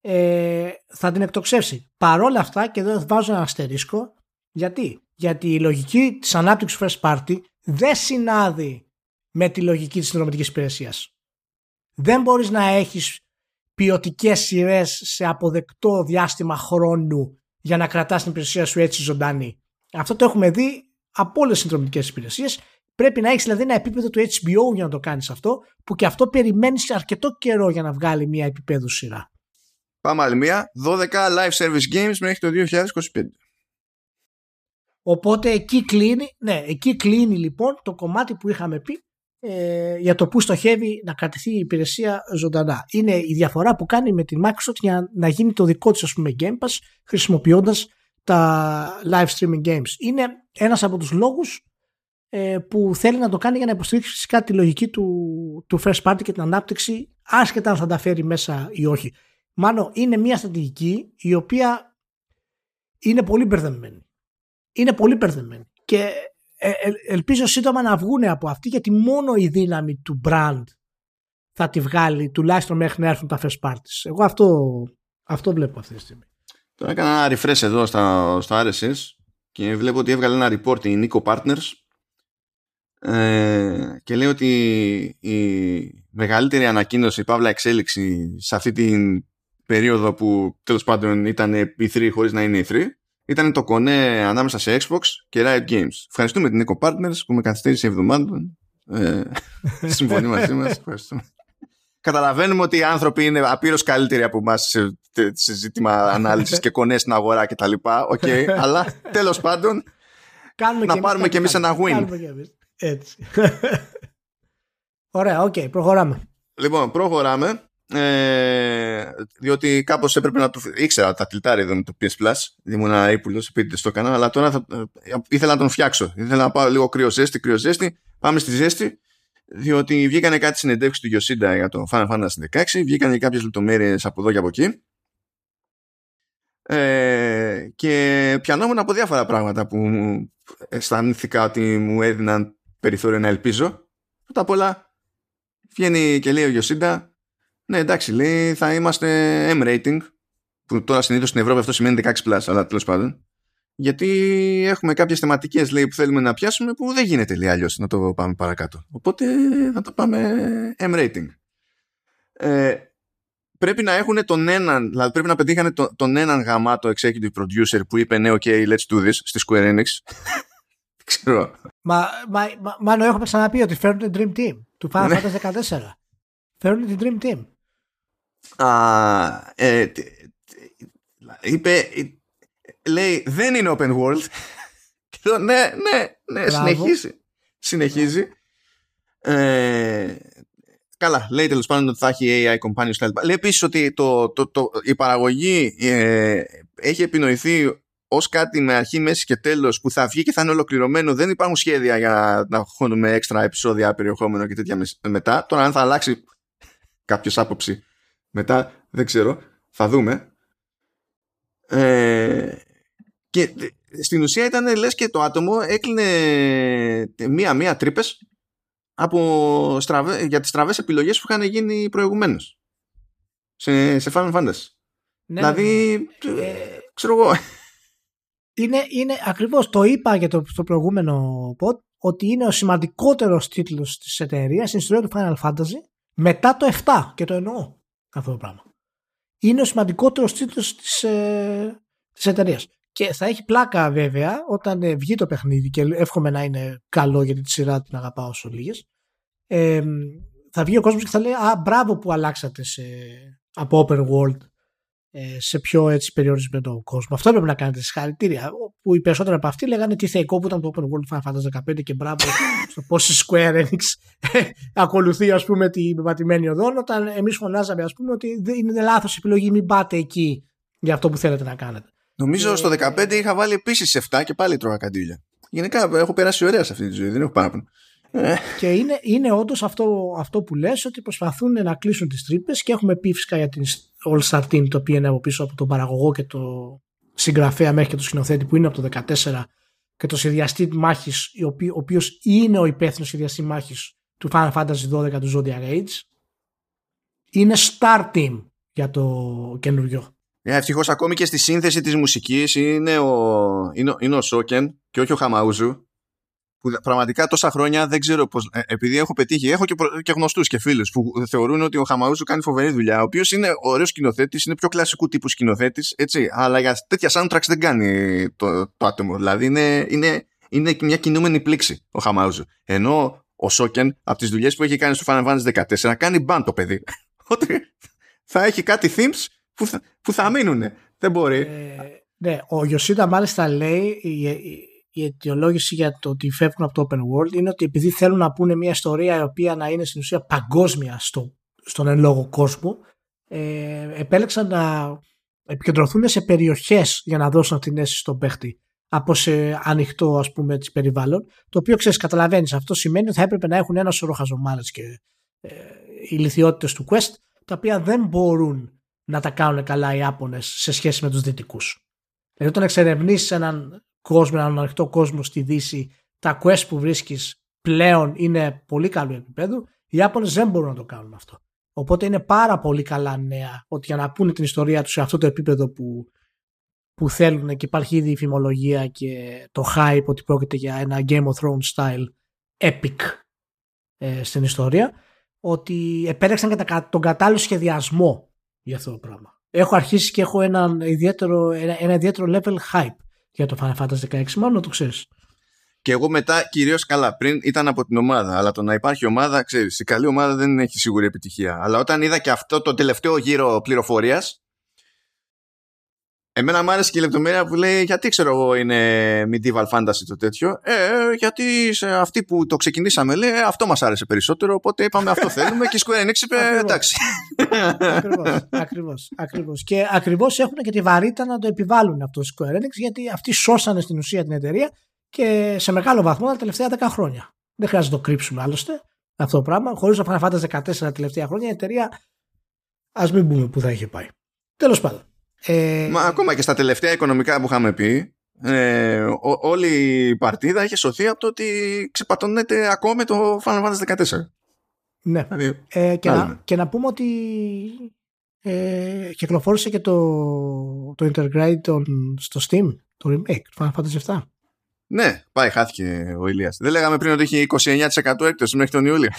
ε, θα την εκτοξεύσει. Παρόλα αυτά και εδώ βάζω ένα αστερίσκο. Γιατί; Γιατί η λογική της ανάπτυξης first party δεν συνάδει με τη λογική της συνδρομητικής υπηρεσίας. Δεν μπορείς να έχεις ποιοτικές σειρές σε αποδεκτό διάστημα χρόνου για να κρατάς την υπηρεσία σου έτσι ζωντανή. Αυτό το έχουμε δει από όλες τις συνδρομητικές υπηρεσίες. Πρέπει να έχεις δηλαδή ένα επίπεδο του HBO για να το κάνεις αυτό, που και αυτό περιμένεις αρκετό καιρό για να βγάλει μια επίπεδο σειρά. Πάμε άλλη μία. 12 live service games μέχρι το 2025. Οπότε εκεί κλείνει, ναι, εκεί κλείνει λοιπόν το κομμάτι που είχαμε πει ε, για το που στοχεύει να κρατηθεί η υπηρεσία ζωντανά. Είναι η διαφορά που κάνει με την Microsoft για να γίνει το δικό της ας πούμε Game Pass χρησιμοποιώντας τα live streaming games. Είναι ένας από τους λόγους ε, που θέλει να το κάνει για να υποστηρίξει φυσικά τη λογική του, του first party και την ανάπτυξη άσχετα αν θα τα φέρει μέσα ή όχι. Μάλλον είναι μια στρατηγική η οποία είναι πολύ μπερδεμένη. Είναι πολύ μπερδεμένη. Και ε, ε, ελπίζω σύντομα να βγουν από αυτή γιατί μόνο η δύναμη του brand θα τη βγάλει τουλάχιστον μέχρι να έρθουν τα first parties. Εγώ αυτό, αυτό βλέπω αυτή τη στιγμή. Τώρα έκανα ένα refresh εδώ στα, στο RSS και βλέπω ότι έβγαλε ένα report η Nico Partners ε, και λέει ότι η μεγαλύτερη ανακοίνωση, παύλα εξέλιξη σε αυτή την περίοδο που τέλος πάντων ήταν E3 χωρίς να είναι E3 ήταν το κονέ ανάμεσα σε Xbox και Riot Games. Ευχαριστούμε την Eco Partners που με καθυστέρησε εβδομάδων. Ε, συμφωνεί μαζί μας. Ευχαριστούμε. Καταλαβαίνουμε ότι οι άνθρωποι είναι απείρως καλύτεροι από εμάς σε, σε ζήτημα ανάλυσης και κονές στην αγορά κτλ. Okay, αλλά τέλος πάντων Κάνουμε να πάρουμε κι εμείς ένα win. Έτσι. Ωραία, OK, okay, προχωράμε. Λοιπόν, προχωράμε. Ε, διότι κάπως έπρεπε να το. ήξερα τα τυλτάρια εδώ με το PS Plus. Ήμουν ύπουλος, επίτηδες στο κανάλι, αλλά τώρα θα, ε, ήθελα να τον φτιάξω. Ήθελα να πάω λίγο κρύο ζέστη, κρύο ζέστη. Πάμε στη ζέστη. Διότι βγήκανε κάτι συνεντεύξεις του Γιωσίντα για το Final Fantasy 16. Βγήκανε κάποιες λεπτομέρειες από εδώ και από εκεί. Ε, και πιανόμουν από διάφορα πράγματα που αισθάνθηκα ότι μου έδιναν περιθώριο να ελπίζω. Πρώτα απ' όλα βγαίνει και λέει ο Γιωσίντα ναι, εντάξει, λέει θα είμαστε M rating, που τώρα συνήθως στην Ευρώπη αυτό σημαίνει 16 plus, αλλά τέλος πάντων. Γιατί έχουμε κάποιες θεματικές που θέλουμε να πιάσουμε που δεν γίνεται λέει αλλιώς να το πάμε παρακάτω. Οπότε θα το πάμε M rating. Ε, πρέπει να έχουν τον έναν, δηλαδή πρέπει να πετύχανε τον, τον έναν γαμάτο executive producer που είπε ναι, OK, let's do this στη Square Enix. Ξέρω. Μα, μα, μα, μάλλον έχουμε ξαναπεί ότι φέρνουν την Dream Team του Final ναι. Fantasy 14. Φέρνουν την Dream Team α, ε, είπε λέει δεν είναι open world. Και ναι ναι ναι συνεχίζει συνεχίζει. Ε, καλά λέει τέλος πάντων ότι θα έχει AI companions λέει επίσης ότι το, το, το, η παραγωγή ε, έχει επινοηθεί ως κάτι με αρχή, μέση και τέλος που θα βγει και θα είναι ολοκληρωμένο. Δεν υπάρχουν σχέδια για να χώνουμε έξτρα επεισόδια, περιεχόμενο και τέτοια μετά. Τώρα, αν θα αλλάξει κάποιος άποψη μετά δεν ξέρω, θα δούμε. Ε, και στην ουσία ήταν λες και το άτομο έκλεινε μία-μία τρύπες από στραβέ, για τις στραβές επιλογές που είχαν γίνει προηγουμένως σε, σε Final Fantasy. Ναι, δηλαδή, ναι, ναι. Ε, ξέρω εγώ. Είναι, είναι ακριβώς, το είπα για το, το προηγούμενο pod, ότι είναι ο σημαντικότερος τίτλος της εταιρείας στην ιστορία του Final Fantasy μετά το 7 και το εννοώ αυτό το πράγμα. Είναι ο σημαντικότερος τίτλος της ε, της εταιρείας. Και θα έχει πλάκα βέβαια όταν ε, βγει το παιχνίδι και εύχομαι να είναι καλό γιατί τη σειρά την αγαπάω όσο λίγες. Ε, θα βγει ο κόσμος και θα λέει «Α, μπράβο που αλλάξατε σε, από open world ε, σε πιο έτσι περιορισμένο κόσμο. Αυτό πρέπει να κάνετε συγχαρητήρια. Που οι περισσότεροι από αυτοί λέγανε τι θεϊκό που ήταν το Open World Final Fantasy 15 και μπράβο στο πώς η Square Enix ε, ακολουθεί ας πούμε την πεπατημένη οδόν όταν εμείς φωνάζαμε ας πούμε ότι είναι λάθος επιλογή μην πάτε εκεί για αυτό που θέλετε να κάνετε. Νομίζω στο 15 είχα βάλει επίσης 7 και πάλι τρώγα καντήλια. Γενικά έχω περάσει ωραία σε αυτή τη ζωή, δεν έχω παράπονο. Ε. και είναι, είναι όντως αυτό, αυτό που λες ότι προσπαθούν να κλείσουν τις τρύπες και έχουμε πει φυσικά για την All Star Team το οποίο είναι από πίσω από τον παραγωγό και το συγγραφέα μέχρι και το σκηνοθέτη που είναι από το 14 και το σχεδιαστή μάχης ο οποίος είναι ο υπεύθυνος σχεδιαστή μάχης του Final Fantasy 12 του Zodiac Age είναι Star Team για το καινούριο. Yeah, Ευτυχώς ακόμη και στη σύνθεση της μουσικής είναι ο, είναι, είναι ο Σόκεν και όχι ο Χαμαούζου που πραγματικά τόσα χρόνια δεν ξέρω πώς. Ε, επειδή έχω πετύχει, έχω και, και γνωστούς και φίλους που θεωρούν ότι ο Χαμαούζου κάνει φοβερή δουλειά, ο οποίος είναι ωραίος σκηνοθέτης, είναι πιο κλασικού τύπου σκηνοθέτης, έτσι, αλλά για τέτοια soundtracks δεν κάνει το, το άτομο. Δηλαδή είναι, είναι, είναι μια κινούμενη πλήξη ο Χαμαούζου. Ενώ ο Σόκεν από τις δουλειές που έχει κάνει στο Final Fantasy 14 κάνει μπαν το παιδί. Ότι θα έχει κάτι themes που θα, που θα μείνουν. Δεν μπορεί. Ε, ναι, ο Ιωσίδα μάλιστα λέει η αιτιολόγηση για το ότι φεύγουν από το open world είναι ότι επειδή θέλουν να πούνε μια ιστορία η οποία να είναι στην ουσία παγκόσμια στο, στον εν λόγω κόσμο ε, επέλεξαν να επικεντρωθούν σε περιοχές για να δώσουν την αίσθηση στον παίχτη από σε ανοιχτό ας πούμε της περιβάλλον το οποίο ξέρεις καταλαβαίνεις αυτό σημαίνει ότι θα έπρεπε να έχουν ένα σωρό χαζομάρες και ε, οι του Quest τα οποία δεν μπορούν να τα κάνουν καλά οι Ιάπωνες σε σχέση με τους Δυτικούς. Δηλαδή όταν εξερευνήσεις έναν κόσμο, έναν ανοιχτό κόσμο στη Δύση, τα quest που βρίσκεις πλέον είναι πολύ καλού επίπεδου, οι Ιάπωνες δεν μπορούν να το κάνουν αυτό. Οπότε είναι πάρα πολύ καλά νέα ότι για να πούνε την ιστορία τους σε αυτό το επίπεδο που, που θέλουν και υπάρχει ήδη η φημολογία και το hype ότι πρόκειται για ένα Game of Thrones style epic ε, στην ιστορία ότι επέλεξαν και τον κατάλληλο σχεδιασμό για αυτό το πράγμα. Έχω αρχίσει και έχω ένα ιδιαίτερο, ένα, ένα ιδιαίτερο level hype για το Final Fantasy 16, μόνο το ξέρεις. Και εγώ μετά κυρίως καλά. Πριν ήταν από την ομάδα. Αλλά το να υπάρχει ομάδα, ξέρεις, η καλή ομάδα δεν έχει σίγουρη επιτυχία. Αλλά όταν είδα και αυτό το τελευταίο γύρο πληροφορίας, Εμένα μου άρεσε και η λεπτομέρεια που λέει γιατί ξέρω εγώ είναι medieval fantasy το τέτοιο. Ε, ε γιατί σε αυτοί που το ξεκινήσαμε λέει «Ε, αυτό μας άρεσε περισσότερο οπότε είπαμε αυτό θέλουμε και η Square Enix είπε εντάξει. Ακριβώς, ακριβώς, ακριβώς. Και ακριβώς έχουν και τη βαρύτητα να το επιβάλλουν αυτό η Square Enix γιατί αυτοί σώσανε στην ουσία την εταιρεία και σε μεγάλο βαθμό τα τελευταία 10 χρόνια. Δεν χρειάζεται να το κρύψουμε άλλωστε αυτό το πράγμα. Χωρίς το Final Fantasy 14 τα τελευταία χρόνια η εταιρεία ας μην πούμε που θα είχε πάει. Τέλος πάντων. Ε... Μα ακόμα και στα τελευταία οικονομικά που είχαμε πει, ε, ό, όλη η παρτίδα είχε σωθεί από το ότι ξεπατώνεται ακόμα το Final Fantasy 14. Ναι. Δηλαδή, ε, και, να, και να πούμε ότι ε, κυκλοφόρησε και το, το Intergrade στο Steam, το remake του Final Fantasy 7. Ναι, πάει, χάθηκε ο Ηλίας. Δεν λέγαμε πριν ότι είχε 29% έκπτωση μέχρι τον Ιούλιο.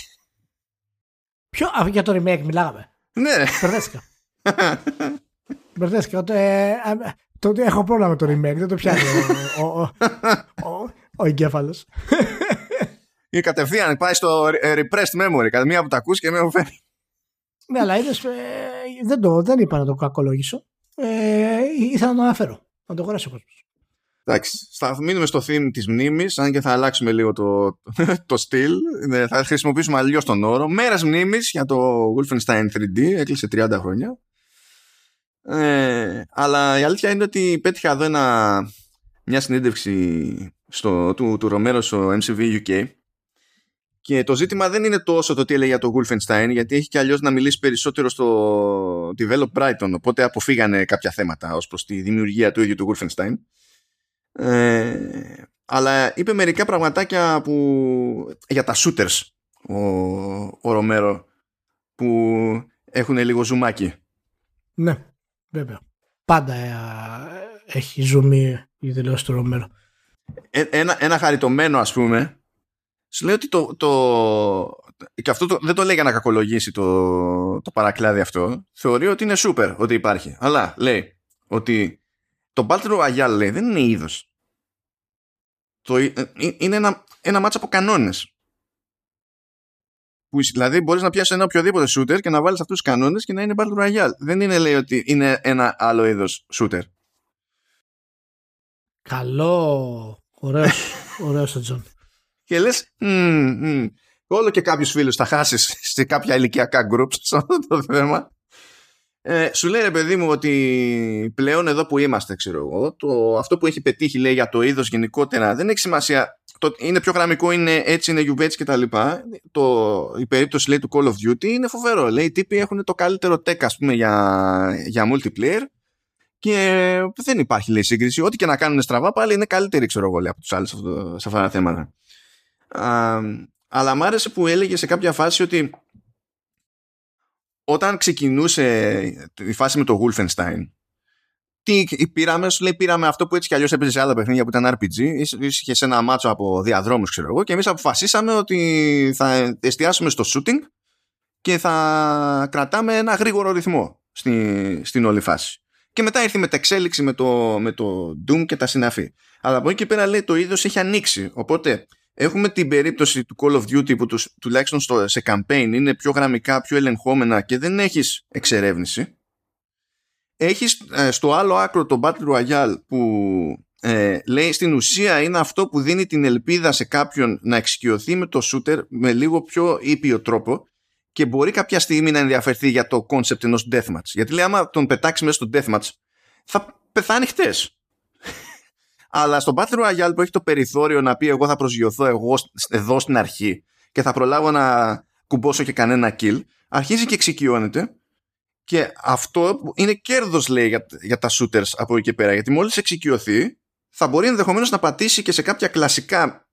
Ποιο, για το remake μιλάγαμε. Ναι. Περδέστηκα. Μπερδέστηκα. Ε, τότε έχω πρόβλημα με το remake, δεν το πιάνει ο, ο, ο, ο εγκέφαλος. Ή κατευθείαν πάει στο repressed memory, κατά μία που τα ακούς και με ωφέρει. Ναι, αλλά είδες, ε, δεν, το, δεν είπα να το κακολογήσω. Ε, ήθελα να το αναφέρω. Να το αγοράσει ο κόσμος. Εντάξει, θα μείνουμε στο theme της μνήμης, αν και θα αλλάξουμε λίγο το, το στυλ. Ναι, θα χρησιμοποιήσουμε αλλιώς τον όρο. Μέρας μνήμης για το Wolfenstein 3D, έκλεισε 30 χρόνια. Ε, αλλά η αλήθεια είναι ότι πέτυχα εδώ ένα, μια συνέντευξη στο, του, του Ρομέρο στο MCV UK και το ζήτημα δεν είναι τόσο το τι έλεγε για το Wolfenstein γιατί έχει και αλλιώς να μιλήσει περισσότερο στο Develop Brighton οπότε αποφύγανε κάποια θέματα ως προς τη δημιουργία του ίδιου του Wolfenstein. Ε, αλλά είπε μερικά πραγματάκια που, για τα shooters ο, ο Ρομέρο που έχουν λίγο ζουμάκι. Ναι Βέβαια. Πάντα ε, έχει ζουμί η δηλώση του Ρομέρο. Ε, ένα, ένα χαριτωμένο ας πούμε σου λέει ότι το, το και αυτό το, δεν το λέει για να κακολογήσει το, το παρακλάδι αυτό θεωρεί ότι είναι σούπερ ότι υπάρχει αλλά λέει ότι το Battle Royale λέει δεν είναι είδος. Το, ε, ε, είναι ένα, ένα μάτς από κανόνες. Που, δηλαδή μπορείς να πιάσεις ένα οποιοδήποτε shooter και να βάλεις αυτούς τους κανόνες και να είναι Battle Royale. Δεν είναι λέει ότι είναι ένα άλλο είδος shooter. Καλό. Ωραίος. Ωραίος ο Τζον. Και λες, όλο και κάποιους φίλους θα χάσεις σε κάποια ηλικιακά groups σε αυτό το θέμα. Ε, σου λέει ρε παιδί μου ότι πλέον εδώ που είμαστε ξέρω εγώ το, αυτό που έχει πετύχει λέει για το είδος γενικότερα δεν έχει σημασία το, είναι πιο γραμμικό, είναι έτσι, είναι γιουβέτσι και τα λοιπά. Το, η περίπτωση λέει του Call of Duty είναι φοβερό. Λέει οι τύποι έχουν το καλύτερο tech ας πούμε για, για multiplayer και δεν υπάρχει λέει σύγκριση. Ό,τι και να κάνουν στραβά πάλι είναι καλύτεροι ξέρω εγώ λέει, από τους άλλους σε αυτά τα θέματα. Α, αλλά μ' άρεσε που έλεγε σε κάποια φάση ότι όταν ξεκινούσε η φάση με το Wolfenstein τι πήραμε, σου λέει πήραμε αυτό που έτσι κι αλλιώς έπαιζε σε άλλα παιχνίδια που ήταν RPG. Είχε σε ένα μάτσο από διαδρόμους, ξέρω εγώ, και εμείς αποφασίσαμε ότι θα εστιάσουμε στο shooting και θα κρατάμε ένα γρήγορο ρυθμό στη, στην όλη φάση. Και μετά ήρθε η μεταξέλιξη με το, με το Doom και τα συναφή. Αλλά από εκεί και πέρα λέει το είδος έχει ανοίξει. Οπότε έχουμε την περίπτωση του Call of Duty που τους, τουλάχιστον στο, σε campaign είναι πιο γραμμικά, πιο ελεγχόμενα και δεν έχεις εξερεύνηση έχεις ε, στο άλλο άκρο το Battle Royale που ε, λέει στην ουσία είναι αυτό που δίνει την ελπίδα σε κάποιον να εξοικειωθεί με το shooter με λίγο πιο ήπιο τρόπο και μπορεί κάποια στιγμή να ενδιαφερθεί για το concept ενός deathmatch. Γιατί λέει άμα τον πετάξεις μέσα στο deathmatch θα πεθάνει χτες. Αλλά στο Battle Royale που έχει το περιθώριο να πει εγώ θα προσγειωθώ εγώ εδώ στην αρχή και θα προλάβω να κουμπώσω και κανένα kill αρχίζει και εξοικειώνεται και αυτό είναι κέρδος, λέει, για, για τα shooters από εκεί και πέρα. Γιατί μόλις εξοικειωθεί, θα μπορεί ενδεχομένως να πατήσει και σε κάποια κλασικά,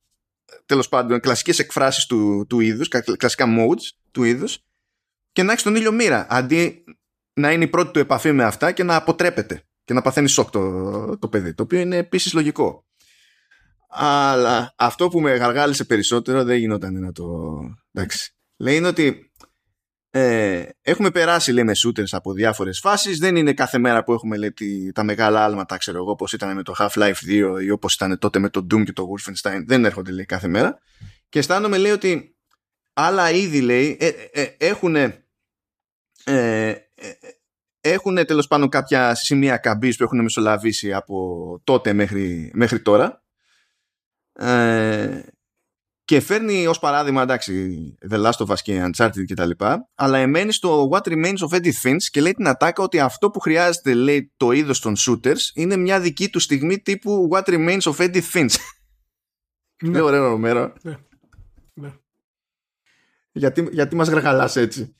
τέλος πάντων, κλασικές εκφράσεις του, του είδους, κλασικά modes του είδους, και να έχει τον ήλιο μοίρα. Αντί να είναι η πρώτη του επαφή με αυτά και να αποτρέπεται και να παθαίνει σοκ το, το παιδί. Το οποίο είναι επίσης λογικό. Αλλά αυτό που με γαργάλισε περισσότερο δεν γινόταν να το. Εντάξει. Λέει είναι ότι ε, έχουμε περάσει λέμε shooters από διάφορες φάσεις δεν είναι κάθε μέρα που έχουμε λέει, τα μεγάλα άλματα ξέρω εγώ όπως ήταν με το Half-Life 2 ή όπως ήταν τότε με το Doom και το Wolfenstein δεν έρχονται λέει κάθε μέρα και αισθάνομαι λέει ότι άλλα είδη λέει ε, ε, έχουν ε, ε, έχουν τέλος πάντων κάποια σημεία καμπής που έχουν μεσολαβήσει από τότε μέχρι, μέχρι τώρα ε, και φέρνει ως παράδειγμα, εντάξει, The Last of Us και Uncharted και τα λοιπά, αλλά εμένει στο What Remains of Edith Finch και λέει την ατάκα ότι αυτό που χρειάζεται, λέει, το είδος των shooters είναι μια δική του στιγμή τύπου What Remains of Edith Finch. Ναι, ωραίο μέρο. Ναι. ναι. Γιατί, γιατί μας γραγαλάς έτσι.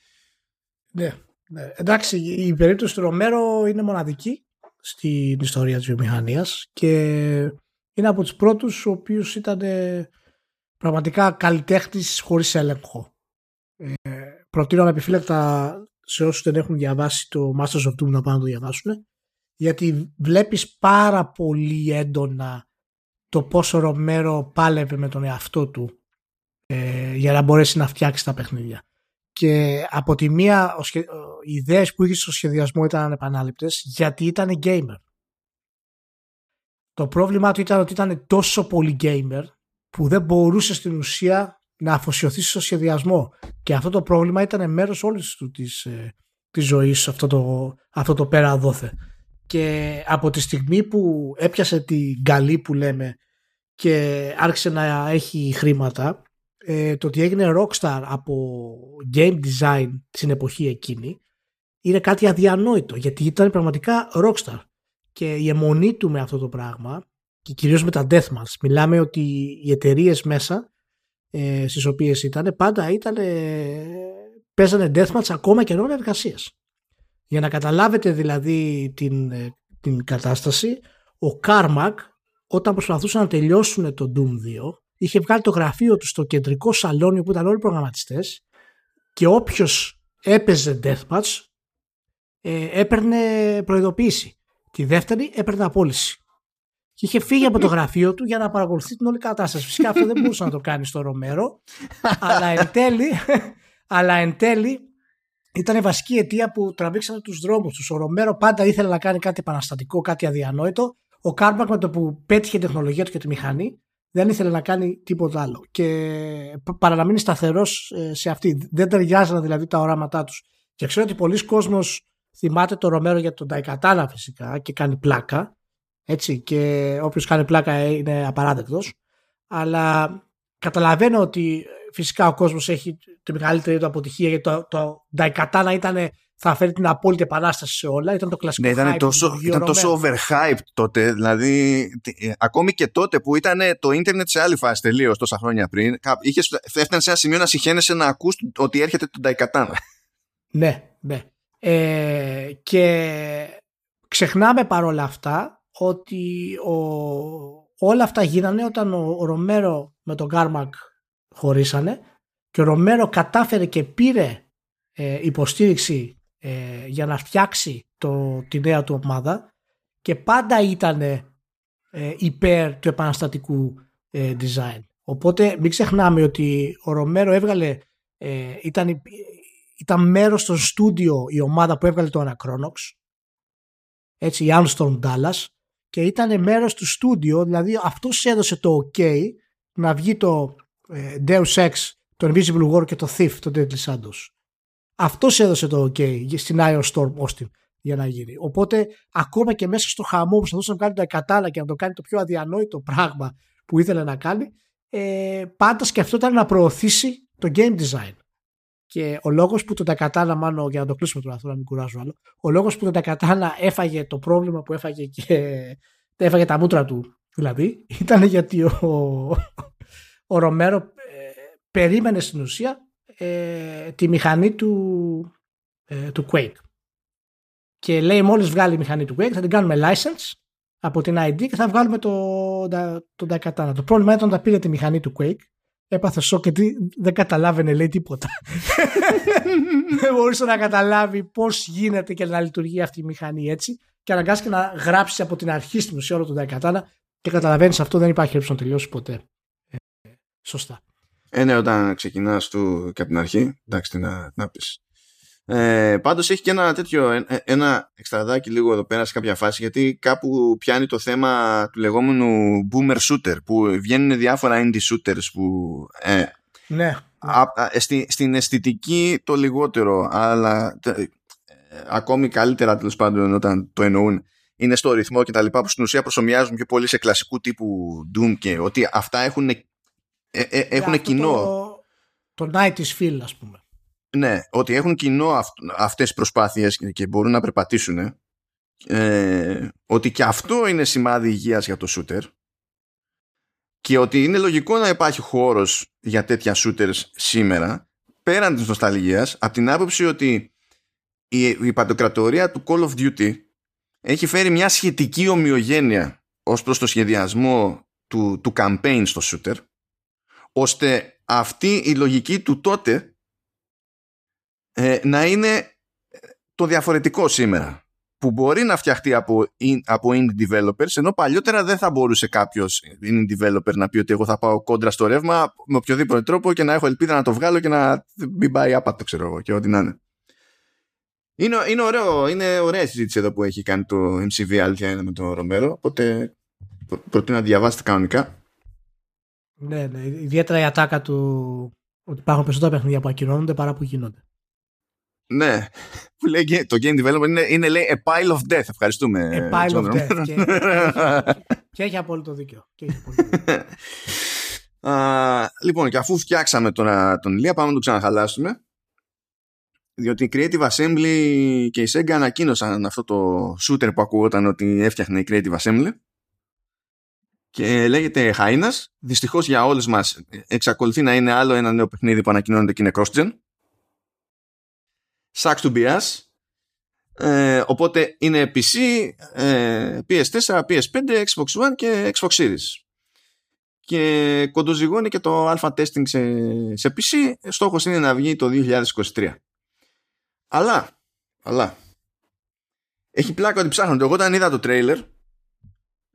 Ναι, ναι. Εντάξει, η περίπτωση του Ρομέρο είναι μοναδική στην ιστορία της βιομηχανίας και είναι από τους πρώτους ο οποίος ήταν πραγματικά καλλιτέχνης χωρίς έλεγχο. Ε, προτείνω ανεπιφύλακτα σε όσους δεν έχουν διαβάσει το Masters of Doom να πάνε να το διαβάσουν γιατί βλέπεις πάρα πολύ έντονα το πόσο Ρομέρο πάλευε με τον εαυτό του ε, για να μπορέσει να φτιάξει τα παιχνίδια. Και από τη μία οι ιδέες που είχες στο σχεδιασμό ήταν ανεπανάληπτες γιατί ήταν gamer. Το πρόβλημά του ήταν ότι ήταν τόσο πολύ gamer που δεν μπορούσε στην ουσία να αφοσιωθείς στο σχεδιασμό. Και αυτό το πρόβλημα ήταν μέρος όλης του της, ε, της ζωής αυτό το, αυτό το πέρα δόθε. Και από τη στιγμή που έπιασε την καλή που λέμε και άρχισε να έχει χρήματα, ε, το ότι έγινε rockstar από game design στην εποχή εκείνη είναι κάτι αδιανόητο γιατί ήταν πραγματικά rockstar και η αιμονή του με αυτό το πράγμα και κυρίως με τα Deathmatch. Μιλάμε ότι οι εταιρείες μέσα ε, στις οποίες ήταν πάντα ήταν, παίζανε Deathmatch ακόμα και ενώ εργασίας. Για να καταλάβετε δηλαδή την, ε, την κατάσταση, ο Κάρμακ όταν προσπαθούσαν να τελειώσουν το Doom 2 είχε βγάλει το γραφείο του στο κεντρικό σαλόνι που ήταν όλοι οι προγραμματιστές και όποιος έπαιζε Deathmatch ε, έπαιρνε προειδοποίηση. Τη δεύτερη έπαιρνε απόλυση και είχε φύγει από το γραφείο του για να παρακολουθεί την όλη κατάσταση. Φυσικά αυτό δεν μπορούσε να το κάνει στο Ρομέρο, αλλά εν τέλει, αλλά εν τέλει ήταν η βασική αιτία που τραβήξανε τους δρόμους τους. Ο Ρομέρο πάντα ήθελε να κάνει κάτι επαναστατικό, κάτι αδιανόητο. Ο Κάρμακ με το που πέτυχε τεχνολογία του και τη μηχανή δεν ήθελε να κάνει τίποτα άλλο. Και παραμείνει σταθερός ε, σε αυτή. Δεν ταιριάζανε δηλαδή τα οράματά τους. Και ξέρω ότι πολλοί κόσμος θυμάται το Ρομέρο για τον Daikatana φυσικά και κάνει πλάκα. Έτσι, και όποιος κάνει πλάκα είναι απαράδεκτος. Αλλά καταλαβαίνω ότι φυσικά ο κόσμος έχει τη μεγαλύτερη του αποτυχία γιατί το, το Daikatana ήταν θα φέρει την απόλυτη επανάσταση σε όλα. Ήταν το κλασικό ναι, ήταν, τόσο, ήταν τόσο overhyped τότε. Δηλαδή, ε, ακόμη και τότε που ήταν το ίντερνετ σε άλλη φάση τελείως τόσα χρόνια πριν, είχες, έφτανε σε ένα σημείο να συχαίνεσαι να ακούς ότι έρχεται το Daikatana. Ναι, ναι. Ε, και ξεχνάμε παρόλα αυτά ότι ο, όλα αυτά γίνανε όταν ο, ο Ρομέρο με τον Γκάρμακ χωρίσανε και ο Ρομέρο κατάφερε και πήρε ε, υποστήριξη ε, για να φτιάξει το, τη νέα του ομάδα και πάντα ήταν ε, υπέρ του επαναστατικού ε, design. Οπότε μην ξεχνάμε ότι ο Ρομέρο έβγαλε, ήταν, ήταν μέρος στο στούντιο η ομάδα που έβγαλε το Anachronox έτσι η Armstrong Dallas και ήταν μέρος του στούντιο δηλαδή αυτός έδωσε το ok να βγει το Deus Ex, το Invisible War και το Thief, το Deadly Shadows. Αυτός έδωσε το OK στην Iron Storm Austin για να γίνει. Οπότε, ακόμα και μέσα στο χαμό που προσπαθούσε να κάνει το εκατάλα και να το κάνει το πιο αδιανόητο πράγμα που ήθελε να κάνει, ε, πάντα σκεφτόταν να προωθήσει το game design. Και ο λόγος που το Takatana, μάλλον για να το κλείσουμε τώρα αυτό, να μην κουράζω άλλο, ο λόγος που το Takatana έφαγε το πρόβλημα που έφαγε και έφαγε τα μούτρα του, δηλαδή, ήταν γιατί ο, ο Ρομέρο ε, περίμενε στην ουσία ε, τη μηχανή του, ε, του Quake. Και λέει μόλις βγάλει η μηχανή του Quake θα την κάνουμε license από την ID και θα βγάλουμε το, το, το Το πρόβλημα ήταν όταν πήρε τη μηχανή του Quake έπαθε σοκ γιατί δεν καταλάβαινε λέει τίποτα. δεν μπορούσε να καταλάβει πώς γίνεται και να λειτουργεί αυτή η μηχανή έτσι και αναγκάστηκε να γράψει από την αρχή στην ουσία όλο το Daikatana και καταλαβαίνεις αυτό δεν υπάρχει να τελειώσει ποτέ. Ε, σωστά. Ε, ναι, όταν ξεκινάς του και από την αρχή, εντάξει, τι να, να πεις. Ε, πάντως έχει και ένα τέτοιο, ε, ένα εξτραδάκι λίγο εδώ πέρα σε κάποια φάση, γιατί κάπου πιάνει το θέμα του λεγόμενου boomer shooter, που βγαίνουν διάφορα indie shooters που... Ε, ναι. Α, α, ε, στη, στην αισθητική το λιγότερο, αλλά ε, ακόμη καλύτερα τέλος πάντων όταν το εννοούν είναι στο ρυθμό και τα λοιπά που στην ουσία προσωμιάζουν πιο πολύ σε κλασικού τύπου Doom και ότι αυτά έχουν ε, ε, έχουν κοινό. Το, το night is feel, ας πούμε. Ναι, ότι έχουν κοινό αυ, αυτές τις προσπάθειες και μπορούν να περπατήσουν. Ε, ότι και αυτό είναι σημάδι υγείας για το shooter και ότι είναι λογικό να υπάρχει χώρος για τέτοια shooters σήμερα πέραν της νοσταλγίας από την άποψη ότι η, η παντοκρατορία του Call of Duty έχει φέρει μια σχετική ομοιογένεια ως προς το σχεδιασμό του, του campaign στο shooter ώστε αυτή η λογική του τότε ε, να είναι το διαφορετικό σήμερα που μπορεί να φτιαχτεί από, από indie developers ενώ παλιότερα δεν θα μπορούσε κάποιος indie developer να πει ότι εγώ θα πάω κόντρα στο ρεύμα με οποιοδήποτε τρόπο και να έχω ελπίδα να το βγάλω και να μην πάει άπατο ξέρω εγώ και ό,τι να είναι. Είναι, είναι, ωραίο, είναι ωραία συζήτηση εδώ που έχει κάνει το MCV αλήθεια είναι με τον Ρομέρο οπότε προτείνω να διαβάσετε κανονικά ναι, ναι. Ιδιαίτερα η ατάκα του ότι υπάρχουν περισσότερα παιχνίδια που ακυρώνονται παρά που γίνονται. Ναι. Που λέει, το game development είναι, είναι λέει a pile of death. Ευχαριστούμε. A pile of death. και, και, έχει απόλυτο δίκιο. Και έχει απόλυτο δίκιο. λοιπόν, και αφού φτιάξαμε τον, τον Ηλία, πάμε να το ξαναχαλάσουμε. Διότι η Creative Assembly και η Sega ανακοίνωσαν αυτό το shooter που ακούγονταν ότι έφτιαχνε η Creative Assembly και λέγεται Χάινα. Δυστυχώς για όλε μας εξακολουθεί να είναι άλλο ένα νέο παιχνίδι που ανακοινώνεται και είναι cross-gen. Sucks to be us. Ε, οπότε είναι PC, ε, PS4, PS5, Xbox One και Xbox Series. Και κοντοζυγώνει και το alpha testing σε, σε PC. Στόχος είναι να βγει το 2023. Αλλά, αλλά, έχει πλάκα ότι ψάχνονται. Εγώ όταν είδα το trailer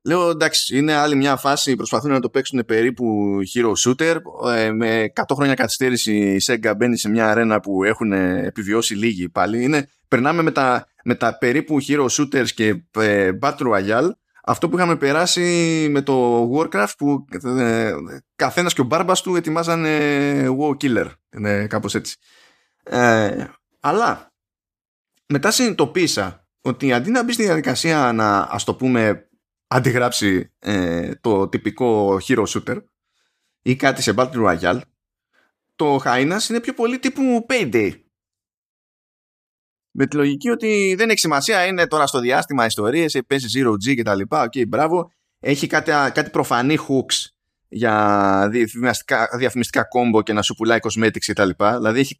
Λέω εντάξει, είναι άλλη μια φάση. Προσπαθούν να το παίξουν περίπου hero shooter. Ε, με 100 χρόνια καθυστέρηση η Sega μπαίνει σε μια αρένα που έχουν επιβιώσει λίγοι πάλι. Είναι, περνάμε με τα, με τα περίπου hero shooters και ε, battle royale. Αυτό που είχαμε περάσει με το Warcraft που ε, καθένας και ο μπάρμπας του ετοιμάζανε WoW Killer. Είναι κάπως έτσι. Ε, αλλά μετά συνειδητοποίησα ότι αντί να μπει στη διαδικασία να ας το πούμε αντιγράψει ε, το τυπικό hero shooter ή κάτι σε Battle Royale το Hyenas είναι πιο πολύ τύπου Payday. Με τη λογική ότι δεν έχει σημασία είναι τώρα στο διάστημα ιστορίες παίζει Zero G και τα λοιπά ok okay, μπράβο. Έχει κάτι, κάτι προφανή hooks για διαφημιστικά, διαφημιστικά combo και να σου πουλάει cosmetics και τα λοιπά. Δηλαδή έχει,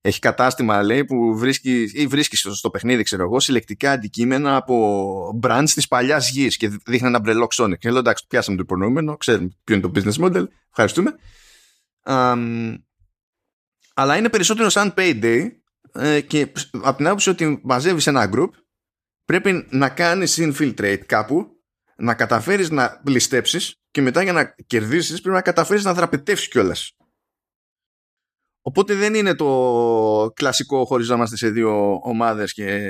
έχει κατάστημα λέει που βρίσκει ή βρίσκει στο, παιχνίδι ξέρω εγώ συλλεκτικά αντικείμενα από brands της παλιάς γης και δείχνει ένα μπρελό Sonic. Και λέω εντάξει πιάσαμε το υπονοούμενο ξέρουμε ποιο είναι το business model ευχαριστούμε. Um, αλλά είναι περισσότερο σαν payday ε, και από την άποψη ότι μαζεύεις ένα group πρέπει να κάνεις infiltrate κάπου να καταφέρεις να ληστέψεις και μετά για να κερδίσεις πρέπει να καταφέρεις να δραπετεύσεις κιόλας Οπότε δεν είναι το κλασικό χωριζόμαστε σε δύο ομάδες και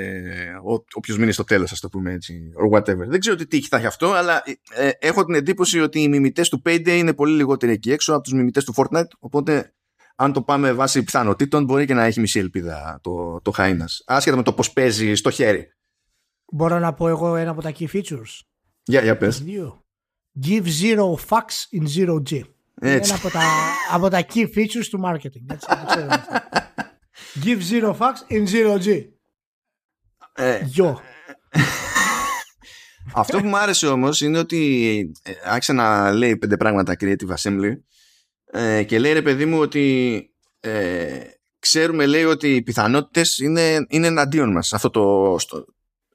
όποιος μείνει στο τέλος, ας το πούμε έτσι, or whatever. Δεν ξέρω τι τύχη θα έχει αυτό, αλλά ε, έχω την εντύπωση ότι οι μιμητές του Payday είναι πολύ λιγότεροι εκεί έξω από τους μιμητές του Fortnite. Οπότε, αν το πάμε βάσει πιθανότητων, μπορεί και να έχει μισή ελπίδα το, το Χάινα. Άσχετα με το πώς παίζει στο χέρι. Μπορώ να πω εγώ ένα από τα key features. Για, για πες. Give zero fucks in zero G. Έτσι. Είναι από τα, από τα key features του marketing. Έτσι, Give zero fucks in zero G. Ε, Αυτό που μου άρεσε όμως είναι ότι ε, άρχισε να λέει πέντε πράγματα Creative Assembly ε, και λέει ρε παιδί μου ότι ε, ξέρουμε λέει ότι οι πιθανότητες είναι, είναι εναντίον μας σε αυτό, το, στο,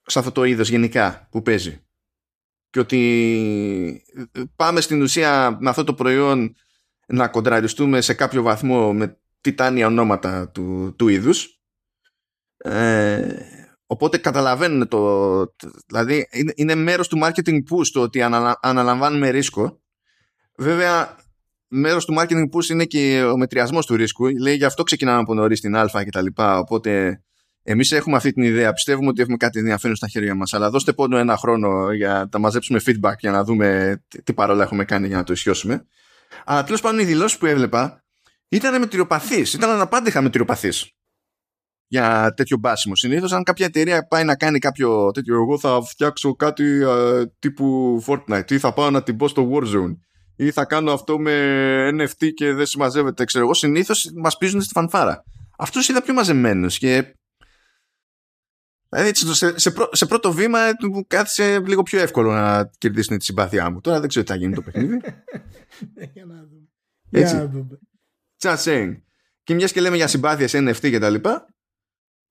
σε αυτό το είδος γενικά που παίζει και ότι πάμε στην ουσία με αυτό το προϊόν να κοντραριστούμε σε κάποιο βαθμό με τιτάνια ονόματα του, του είδους. Ε, οπότε καταλαβαίνουν το δηλαδή είναι, είναι μέρος του marketing push το ότι αναλαμβάνουμε ρίσκο. Βέβαια μέρος του marketing push είναι και ο μετριασμός του ρίσκου. Λέει γι' αυτό ξεκινάμε από νωρίς την α και τα λοιπά. Οπότε Εμείς έχουμε αυτή την ιδέα. Πιστεύουμε ότι έχουμε κάτι ενδιαφέρον στα χέρια μας. Αλλά δώστε πόνο ένα χρόνο για να μαζέψουμε feedback για να δούμε τι παρόλα έχουμε κάνει για να το ισιώσουμε. Αλλά τέλος πάντων οι δηλώσεις που έβλεπα ήταν μετριοπαθείς. Ήταν αναπάντηχα μετριοπαθείς για τέτοιο μπάσιμο. Συνήθως, αν κάποια εταιρεία πάει να κάνει κάποιο τέτοιο, εγώ θα φτιάξω κάτι τύπου Fortnite ή θα πάω να την πω στο Warzone ή θα κάνω αυτό με NFT και δεν συμμαζεύεται. Ξέρω εγώ, συνήθως μας πίζουν στη φανφάρα. Αυτό είδα πιο μαζεμένο και Δηλαδή σε, σε, σε, πρώτο βήμα μου κάθισε λίγο πιο εύκολο να κερδίσουν τη συμπάθειά μου. Τώρα δεν ξέρω τι θα γίνει το παιχνίδι. Για να δούμε. Έτσι. Just saying. Και μιας και λέμε για συμπάθειες NFT και τα λοιπά,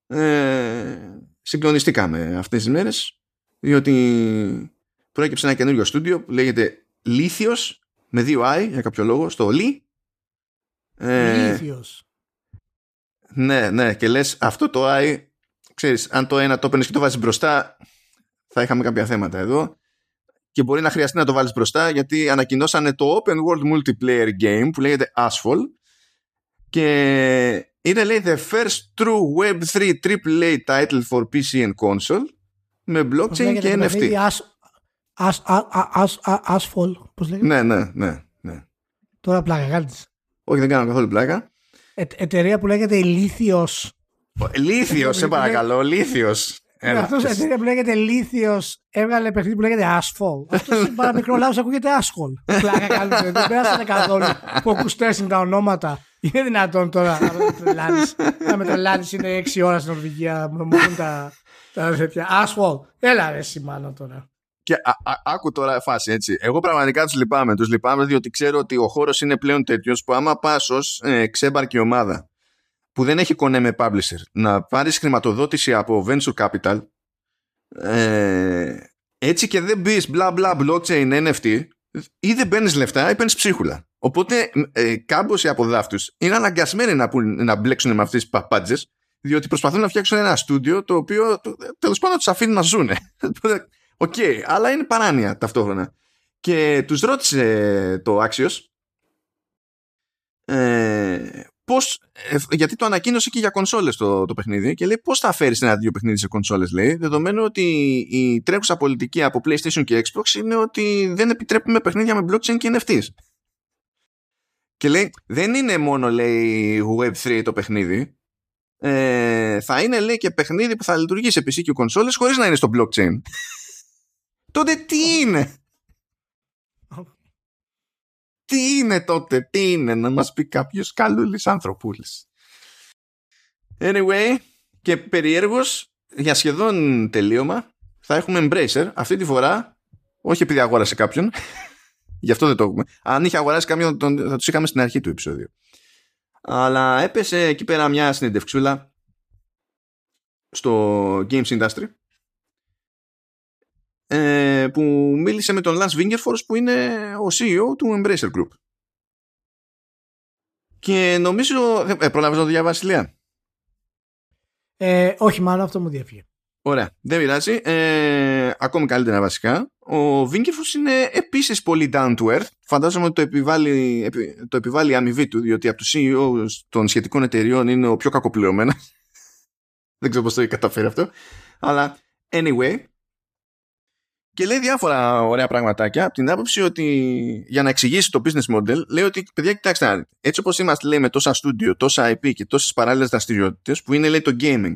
ε, συγκλονιστήκαμε αυτές τις μέρες, διότι προέκυψε ένα καινούριο στούντιο που λέγεται Λίθιος, με δύο I για κάποιο λόγο, στο Λί. Ε, Λίθιος. Ναι, ναι, και λες αυτό το I ξέρεις, αν το ένα το έπαιρνες και το βάζεις μπροστά, θα είχαμε κάποια θέματα εδώ. Και μπορεί να χρειαστεί να το βάλεις μπροστά, γιατί ανακοινώσανε το Open World Multiplayer Game που λέγεται Asphalt και είναι λέει the first true Web3 AAA title for PC and console με blockchain και NFT. Asphalt, πώς λέγεται; Ναι, ναι, ναι, ναι. Τώρα πλάκα κάνεις. Όχι, δεν κάνω καθόλου πλάκα. Ε, εταιρεία που λέγεται Ηλίθιος Λίθιος, σε παρακαλώ, Λίθιος. Αυτός η εταιρεία που λέγεται Λίθιος έβγαλε παιχνίδι που λέγεται Asphalt. Αυτός είναι παραμικρό λάθος, ακούγεται Asphalt. Πλάκα κάνετε. Δεν πέρασαν καθόλου που ακουστέ είναι τα ονόματα. Είναι δυνατόν τώρα να με τρελάνει. Να με τρελάνει είναι 6 ώρα στην Νορβηγία. Μου τα, τα τέτοια. Asphalt. Έλα, ρε, σημάνω τώρα. Και α, α, άκου τώρα φάση έτσι. Εγώ πραγματικά τους λυπάμαι. Τους λυπάμαι διότι ξέρω ότι ο χώρος είναι πλέον τέτοιος που άμα πα ω ε, ξέμπαρκη ομάδα που δεν έχει κονέ με publisher να πάρεις χρηματοδότηση από venture capital ε, έτσι και δεν μπεις μπλα μπλα blockchain NFT ή δεν παίρνεις λεφτά ή παίρνεις ψίχουλα. Οπότε ε, κάμποσοι από δαύτους είναι αναγκασμένοι να, να μπλέξουν με αυτές τις παπάντζες, διότι προσπαθούν να φτιάξουν ένα στούντιο το οποίο τέλος πάντων τους αφήνει να ζουν. OK, okay, αλλά είναι παράνοια ταυτόχρονα. Και τους ρώτησε το Άξιος ε, πώς, ε, γιατί το ανακοίνωσε και για κονσόλες το, το παιχνίδι και λέει πώς θα φέρεις ένα δύο παιχνίδι σε κονσόλες λέει, δεδομένου ότι η τρέχουσα πολιτική από PlayStation και Xbox είναι ότι δεν επιτρέπουμε παιχνίδια με blockchain και NFTs. Και λέει, δεν είναι μόνο λέει Web3 το παιχνίδι, ε, θα είναι λέει και παιχνίδι που θα λειτουργεί σε PC και κονσόλες χωρίς να είναι στο blockchain. Τότε τι είναι; Τι είναι τότε, τι είναι να μας πει κάποιος καλούλης άνθρωπούλης. Anyway, και περιέργως για σχεδόν τελείωμα θα έχουμε Embracer αυτή τη φορά, όχι επειδή αγόρασε κάποιον, γι' αυτό δεν το έχουμε. Αν είχε αγοράσει κάποιον θα τους είχαμε στην αρχή του επεισόδιου. Αλλά έπεσε εκεί πέρα μια συνεντευξούλα στο Games Industry ε, που μίλησε με τον Lance Wingerforce που είναι ο CEO του Embracer Group. Και νομίζω... Ε, πρόλαβες να το διαβάσεις, Λία. Ε, όχι, μάλλον αυτό μου διέφυγε. Ωραία, δεν πειράζει. Ε, ακόμη καλύτερα βασικά. Ο Wingerforce είναι επίσης πολύ down to earth. Φαντάζομαι ότι το επιβάλλει, το επιβάλλει αμοιβή του, διότι από τους CEO των σχετικών εταιριών είναι ο πιο κακοπληρωμένος. δεν ξέρω πώς το έχει καταφέρει αυτό. Αλλά anyway, και λέει διάφορα ωραία πραγματάκια από την άποψη ότι για να εξηγήσει το business model λέει ότι παιδιά κοιτάξτε έτσι όπως είμαστε λέει με τόσα studio, τόσα IP και τόσες παράλληλες δραστηριότητες που είναι λέει το gaming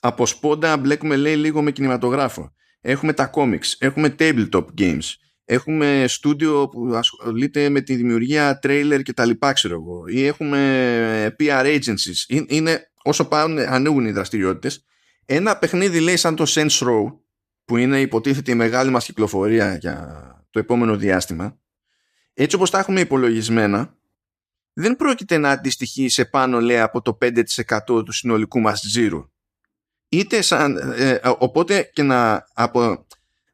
από σπόντα μπλέκουμε λέει λίγο με κινηματογράφο. Έχουμε τα comics, έχουμε tabletop games έχουμε studio που ασχολείται με τη δημιουργία trailer και τα λοιπά ξέρω εγώ ή έχουμε PR agencies είναι όσο πάνε ανοίγουν οι δραστηριότητες. Ένα παιχνίδι λέει σαν το Sense Row που είναι υποτίθεται η μεγάλη μας κυκλοφορία για το επόμενο διάστημα, έτσι όπως τα έχουμε υπολογισμένα, δεν πρόκειται να αντιστοιχεί σε πάνω λέει από το 5% του συνολικού μας τζίρου. Είτε σαν, ε, ε, οπότε και να από,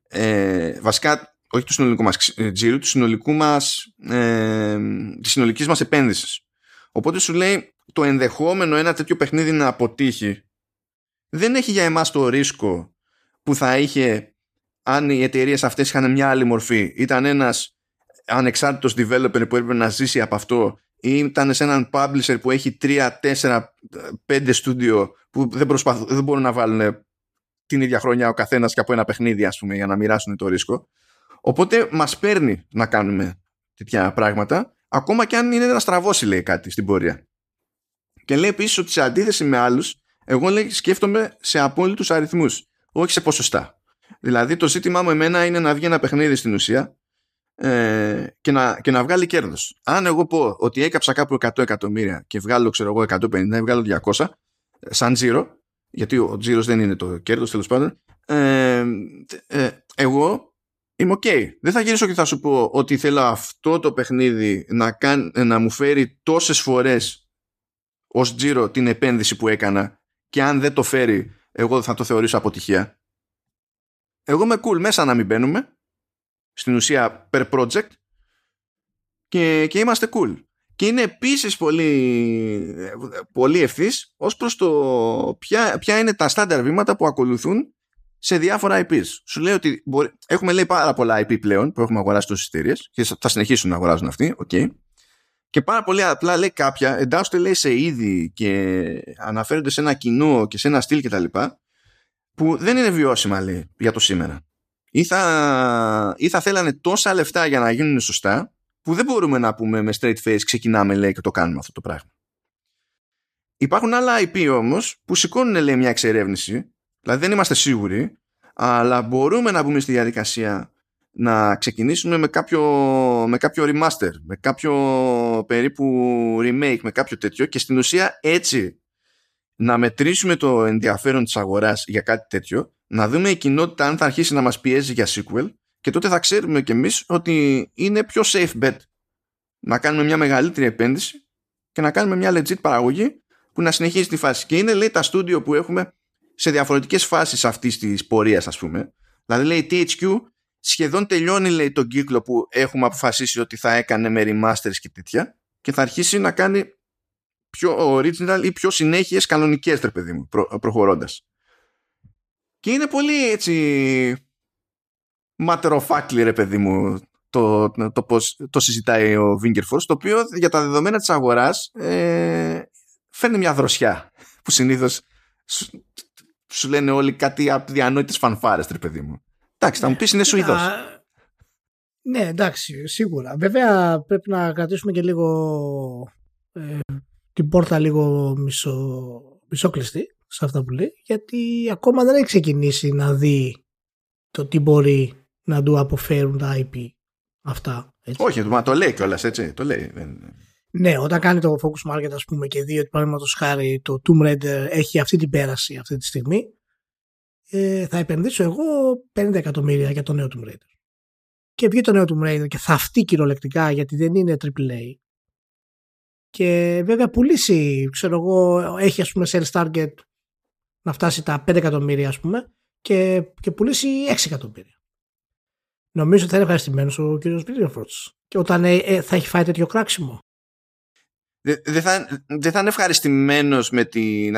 ε, βασικά όχι του συνολικού μας τζίρου, του συνολικού μας, ε, της συνολικής μας επένδυσης. Οπότε σου λέει το ενδεχόμενο ένα τέτοιο παιχνίδι να αποτύχει δεν έχει για εμάς το ρίσκο που θα είχε αν οι εταιρείες αυτές είχαν μια άλλη μορφή. Ήταν ένας ανεξάρτητος developer που έπρεπε να ζήσει από αυτό ή ήταν σε έναν publisher που έχει 3, 4, 5 studio που δεν, προσπαθ, δεν μπορούν να βάλουν την ίδια χρόνια ο καθένας και από ένα παιχνίδι ας πούμε για να μοιράσουν το ρίσκο. Οπότε μας παίρνει να κάνουμε τέτοια πράγματα ακόμα και αν είναι να στραβώσει λέει κάτι στην πορεία. Και λέει επίσης ότι σε αντίθεση με άλλους εγώ λέει σκέφτομαι σε απόλυτους αριθμούς όχι σε ποσοστά. Δηλαδή το ζήτημά μου εμένα είναι να βγει ένα παιχνίδι στην ουσία ε, και, να, και να βγάλει κέρδος. Αν εγώ πω ότι έκαψα κάπου 100 εκατομμύρια και βγάλω ξέρω εγώ 150 βγάλω 200 σαν zero γιατί ο τζίρος δεν είναι το κέρδος τέλος πάντων ε, ε, εγώ είμαι ok. Δεν θα γυρίσω και θα σου πω ότι θέλω αυτό το παιχνίδι να, κάν, να μου φέρει τόσες φορές ως τζίρο την επένδυση που έκανα και αν δεν το φέρει εγώ θα το θεωρήσω αποτυχία. Εγώ είμαι cool μέσα να μην μπαίνουμε, στην ουσία per project, και, και είμαστε cool. Και είναι επίσης πολύ, πολύ ευθύς ως προς το ποια, ποια είναι τα στάνταρ βήματα που ακολουθούν σε διάφορα IPs. Σου λέει ότι μπορεί, έχουμε λέει πάρα πολλά IP πλέον που έχουμε αγοράσει τόσες εταιρείες και θα συνεχίσουν να αγοράζουν αυτοί, okay. Και πάρα πολύ απλά λέει κάποια, εντάσσονται λέει σε είδη και αναφέρονται σε ένα κοινό και σε ένα στυλ κτλ που δεν είναι βιώσιμα λέει για το σήμερα. Ή θα, ή θα θέλανε τόσα λεφτά για να γίνουν σωστά που δεν μπορούμε να πούμε με straight face ξεκινάμε λέει και το κάνουμε αυτό το πράγμα. Υπάρχουν άλλα IP όμως που σηκώνουν λέει μια εξερεύνηση δηλαδή δεν είμαστε σίγουροι αλλά μπορούμε να μπούμε στη διαδικασία να ξεκινήσουμε με κάποιο, με κάποιο remaster, με κάποιο περίπου remake, με κάποιο τέτοιο και στην ουσία έτσι να μετρήσουμε το ενδιαφέρον της αγοράς για κάτι τέτοιο, να δούμε η κοινότητα αν θα αρχίσει να μας πιέζει για sequel και τότε θα ξέρουμε κι εμείς ότι είναι πιο safe bet να κάνουμε μια μεγαλύτερη επένδυση και να κάνουμε μια legit παραγωγή που να συνεχίζει τη φάση. Και είναι λέει τα στούντιο που έχουμε σε διαφορετικές φάσεις αυτής της πορείας ας πούμε. Δηλαδή λέει THQ σχεδόν τελειώνει λέει τον κύκλο που έχουμε αποφασίσει ότι θα έκανε με remasters και τέτοια και θα αρχίσει να κάνει πιο original ή πιο συνέχειες κανονικές τρε παιδί μου προ, προχωρώντας. Και είναι πολύ έτσι ματεροφάκλι ρε παιδί μου το, το, πώς το συζητάει ο Force το οποίο για τα δεδομένα της αγοράς ε, φέρνει μια δροσιά που συνήθως σου, σου λένε όλοι κάτι από διανόητες φανφάρες ρε παιδί μου εντάξει θα μου πεις είναι Σουηδός ναι εντάξει σίγουρα βέβαια πρέπει να κρατήσουμε και λίγο ε, την πόρτα λίγο μισο, μισόκλειστη σε αυτά που λέει γιατί ακόμα δεν έχει ξεκινήσει να δει το τι μπορεί να του αποφέρουν τα IP αυτά. Έτσι. Όχι, μα το λέει κιόλας έτσι. Το λέει. Ναι, όταν κάνει το Focus Market, ας πούμε, και δει ότι παραδείγματος χάρη το Tomb Raider έχει αυτή την πέραση αυτή τη στιγμή, ε, θα επενδύσω εγώ 50 εκατομμύρια για το νέο Tomb Raider. Και βγει το νέο Tomb Raider και θα φτύει κυριολεκτικά γιατί δεν είναι AAA. Και βέβαια πουλήσει, ξέρω εγώ, έχει ας πούμε sales target να φτάσει τα 5 εκατομμύρια ας πούμε και, και πουλήσει 6 εκατομμύρια νομίζω ότι θα είναι ευχαριστημένος ο κύριος Βίλιαμφορτ. Και όταν ε, ε, θα έχει φάει τέτοιο κράξιμο. Δεν θα, δε θα είναι ευχαριστημένος με τη,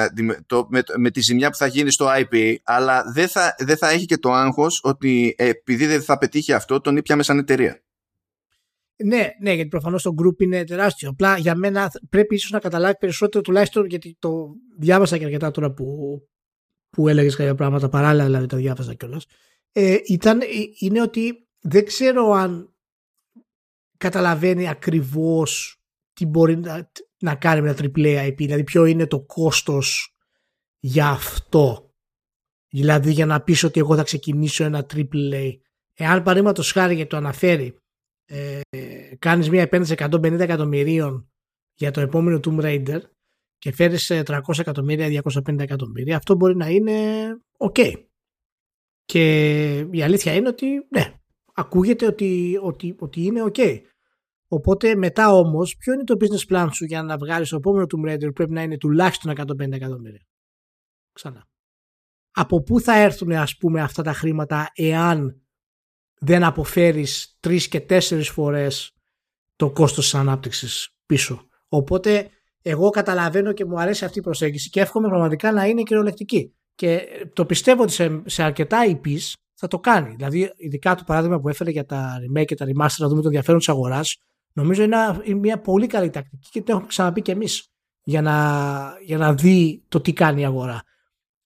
με, με, τη ζημιά που θα γίνει στο IP, αλλά δεν θα, δε θα έχει και το άγχος ότι επειδή δεν θα πετύχει αυτό, τον ήπιαμε σαν εταιρεία. Ναι, ναι, γιατί προφανώς το group είναι τεράστιο. Απλά για μένα πρέπει ίσως να καταλάβει περισσότερο, τουλάχιστον γιατί το διάβασα και αρκετά τώρα που, που έλεγες κάποια πράγματα παράλληλα, δηλαδή τα διάβασα κιόλας. Ε, ήταν, ε, είναι ότι δεν ξέρω αν καταλαβαίνει ακριβώς τι μπορεί να, να κάνει με ένα AAA IP, δηλαδή ποιο είναι το κόστος για αυτό. Δηλαδή για να πεις ότι εγώ θα ξεκινήσω ένα AAA. Εάν παραδείγματος χάρη για το αναφέρει, ε, κάνεις μια επένδυση 150 εκατομμυρίων για το επόμενο Tomb Raider και φέρεις 300 εκατομμύρια, 250 εκατομμύρια, αυτό μπορεί να είναι ok. Και η αλήθεια είναι ότι ναι, ακούγεται ότι, ότι, ότι είναι ok. Οπότε μετά όμως, ποιο είναι το business plan σου για να βγάλεις το επόμενο Tomb Raider πρέπει να είναι τουλάχιστον 150 εκατομμύρια; Ξανά. Από πού θα έρθουν ας πούμε αυτά τα χρήματα εάν δεν αποφέρεις τρεις και τέσσερις φορές το κόστος της ανάπτυξης πίσω; Οπότε εγώ καταλαβαίνω και μου αρέσει αυτή η προσέγγιση και εύχομαι πραγματικά να είναι κυριολεκτική. Και το πιστεύω ότι σε, σε αρκετά IPs θα το κάνει. Δηλαδή, ειδικά το παράδειγμα που έφερε για τα remake και τα remaster να δούμε το ενδιαφέρον της αγοράς, νομίζω είναι, μια πολύ καλή τακτική και το έχουμε ξαναπεί και εμείς για να, για να δει το τι κάνει η αγορά.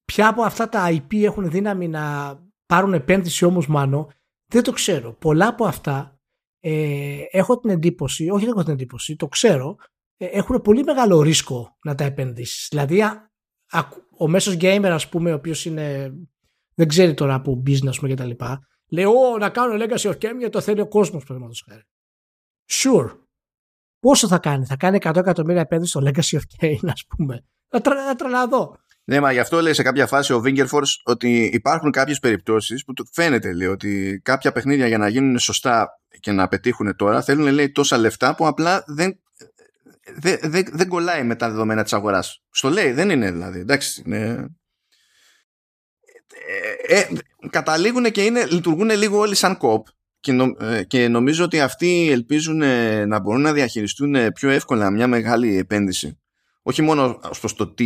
Ποια από αυτά τα IP έχουν δύναμη να πάρουν επένδυση όμως μάνο, δεν το ξέρω. Πολλά από αυτά ε, έχω την εντύπωση, όχι δεν έχω την εντύπωση, το ξέρω, ε, έχουν πολύ μεγάλο ρίσκο να τα επενδύσεις. Δηλαδή, ο μέσος gamer, ας πούμε, ο οποίος είναι δεν ξέρει τώρα από business και τα λοιπά. Λέει, Ω, να κάνω legacy of game γιατί το θέλει ο κόσμος, παραδείγματος χάρη. Sure. Πόσο θα κάνει, θα κάνει 100 εκατομμύρια επένδυση στο legacy of game, ας πούμε. Να, τρα, να τρελαδώ. Ναι, μα γι' αυτό λέει σε κάποια φάση ο Force ότι υπάρχουν κάποιες περιπτώσεις που φαίνεται λέει, ότι κάποια παιχνίδια για να γίνουν σωστά και να πετύχουν τώρα θέλουν λέει, τόσα λεφτά που απλά δεν, δεν, δεν, δεν κολλάει με τα δεδομένα της αγοράς. Στο λέει, δεν είναι δηλαδή. Εντάξει, είναι ε, ε, καταλήγουν και είναι, λειτουργούν λίγο όλοι σαν κοπ και, ε, και νομίζω ότι αυτοί ελπίζουν να μπορούν να διαχειριστούν πιο εύκολα μια μεγάλη επένδυση. Όχι μόνο ως προς το τι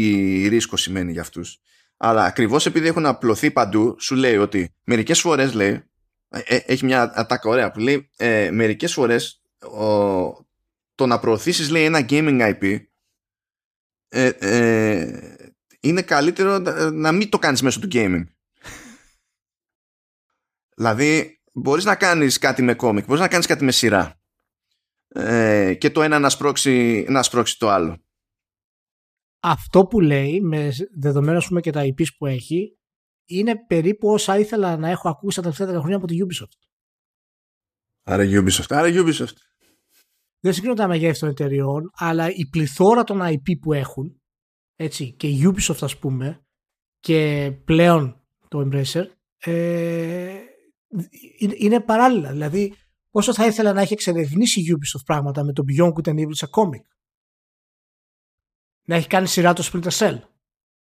ρίσκο σημαίνει για αυτούς αλλά ακριβώς επειδή έχουν απλωθεί παντού σου λέει ότι μερικές φορές λέει έχει μια ατάκα ωραία που λέει ε, μερικές φορές το να προωθήσεις λέει ένα gaming IP είναι καλύτερο να μην το κάνεις μέσω του gaming. Δηλαδή, μπορείς να κάνεις κάτι με κόμικ, μπορείς να κάνεις κάτι με σειρά. Ε, και το ένα να σπρώξει, να σπρώξει το άλλο. Αυτό που λέει, με δεδομένα πούμε και τα IPs που έχει, είναι περίπου όσα ήθελα να έχω ακούσει τα τελευταία χρόνια από τη Ubisoft. Άρα Ubisoft, άρα Ubisoft. Δεν συγκρίνω τα μεγέθη των εταιριών, αλλά η πληθώρα των IP που έχουν, έτσι, και η Ubisoft ας πούμε, και πλέον το Embracer, ε, είναι παράλληλα. Δηλαδή, όσο θα ήθελα να έχει εξερευνήσει η Ubisoft πράγματα με το Beyond Good and Evil σε comic; Να έχει κάνει σειρά το Splinter Cell.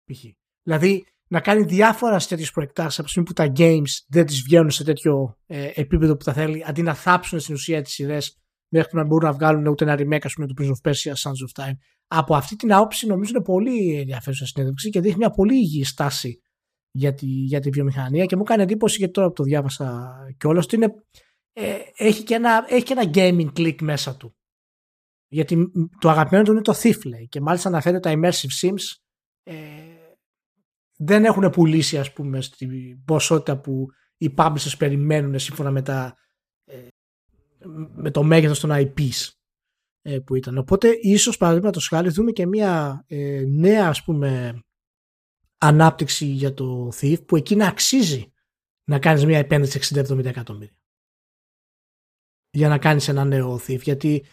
Π.χ. Δηλαδή, να κάνει διάφορα σε τέτοιους προεκτάσεις από τη στιγμή που τα games δεν τις βγαίνουν σε τέτοιο ε, επίπεδο που θα θέλει, αντί να θάψουν στην ουσία τις σειρές μέχρι που να μπορούν να βγάλουν ούτε ένα remake, ας πούμε, του Prince of Persia, Sons of Time. Από αυτή την άποψη, νομίζω είναι πολύ ενδιαφέρουσα συνέντευξη και δείχνει μια πολύ υγιή στάση για τη, για τη βιομηχανία και μου κάνει εντύπωση γιατί τώρα που το διάβασα κιόλας ότι είναι, ε, έχει, και ένα, έχει και ένα gaming click μέσα του. Γιατί το αγαπημένο του είναι το Thief λέει και μάλιστα αναφέρει τα immersive sims ε, δεν έχουν πουλήσει ας πούμε στην ποσότητα που οι publishers περιμένουν σύμφωνα με, τα, ε, με το μέγεθος των IPs ε, που ήταν. Οπότε ίσως παραδείγματος χάρη δούμε και μια ε, νέα ας πούμε ανάπτυξη για το Thief που εκεί να αξίζει να κάνεις μια επένδυση 60-70 εκατομμύρια για να κάνεις ένα νέο Thief γιατί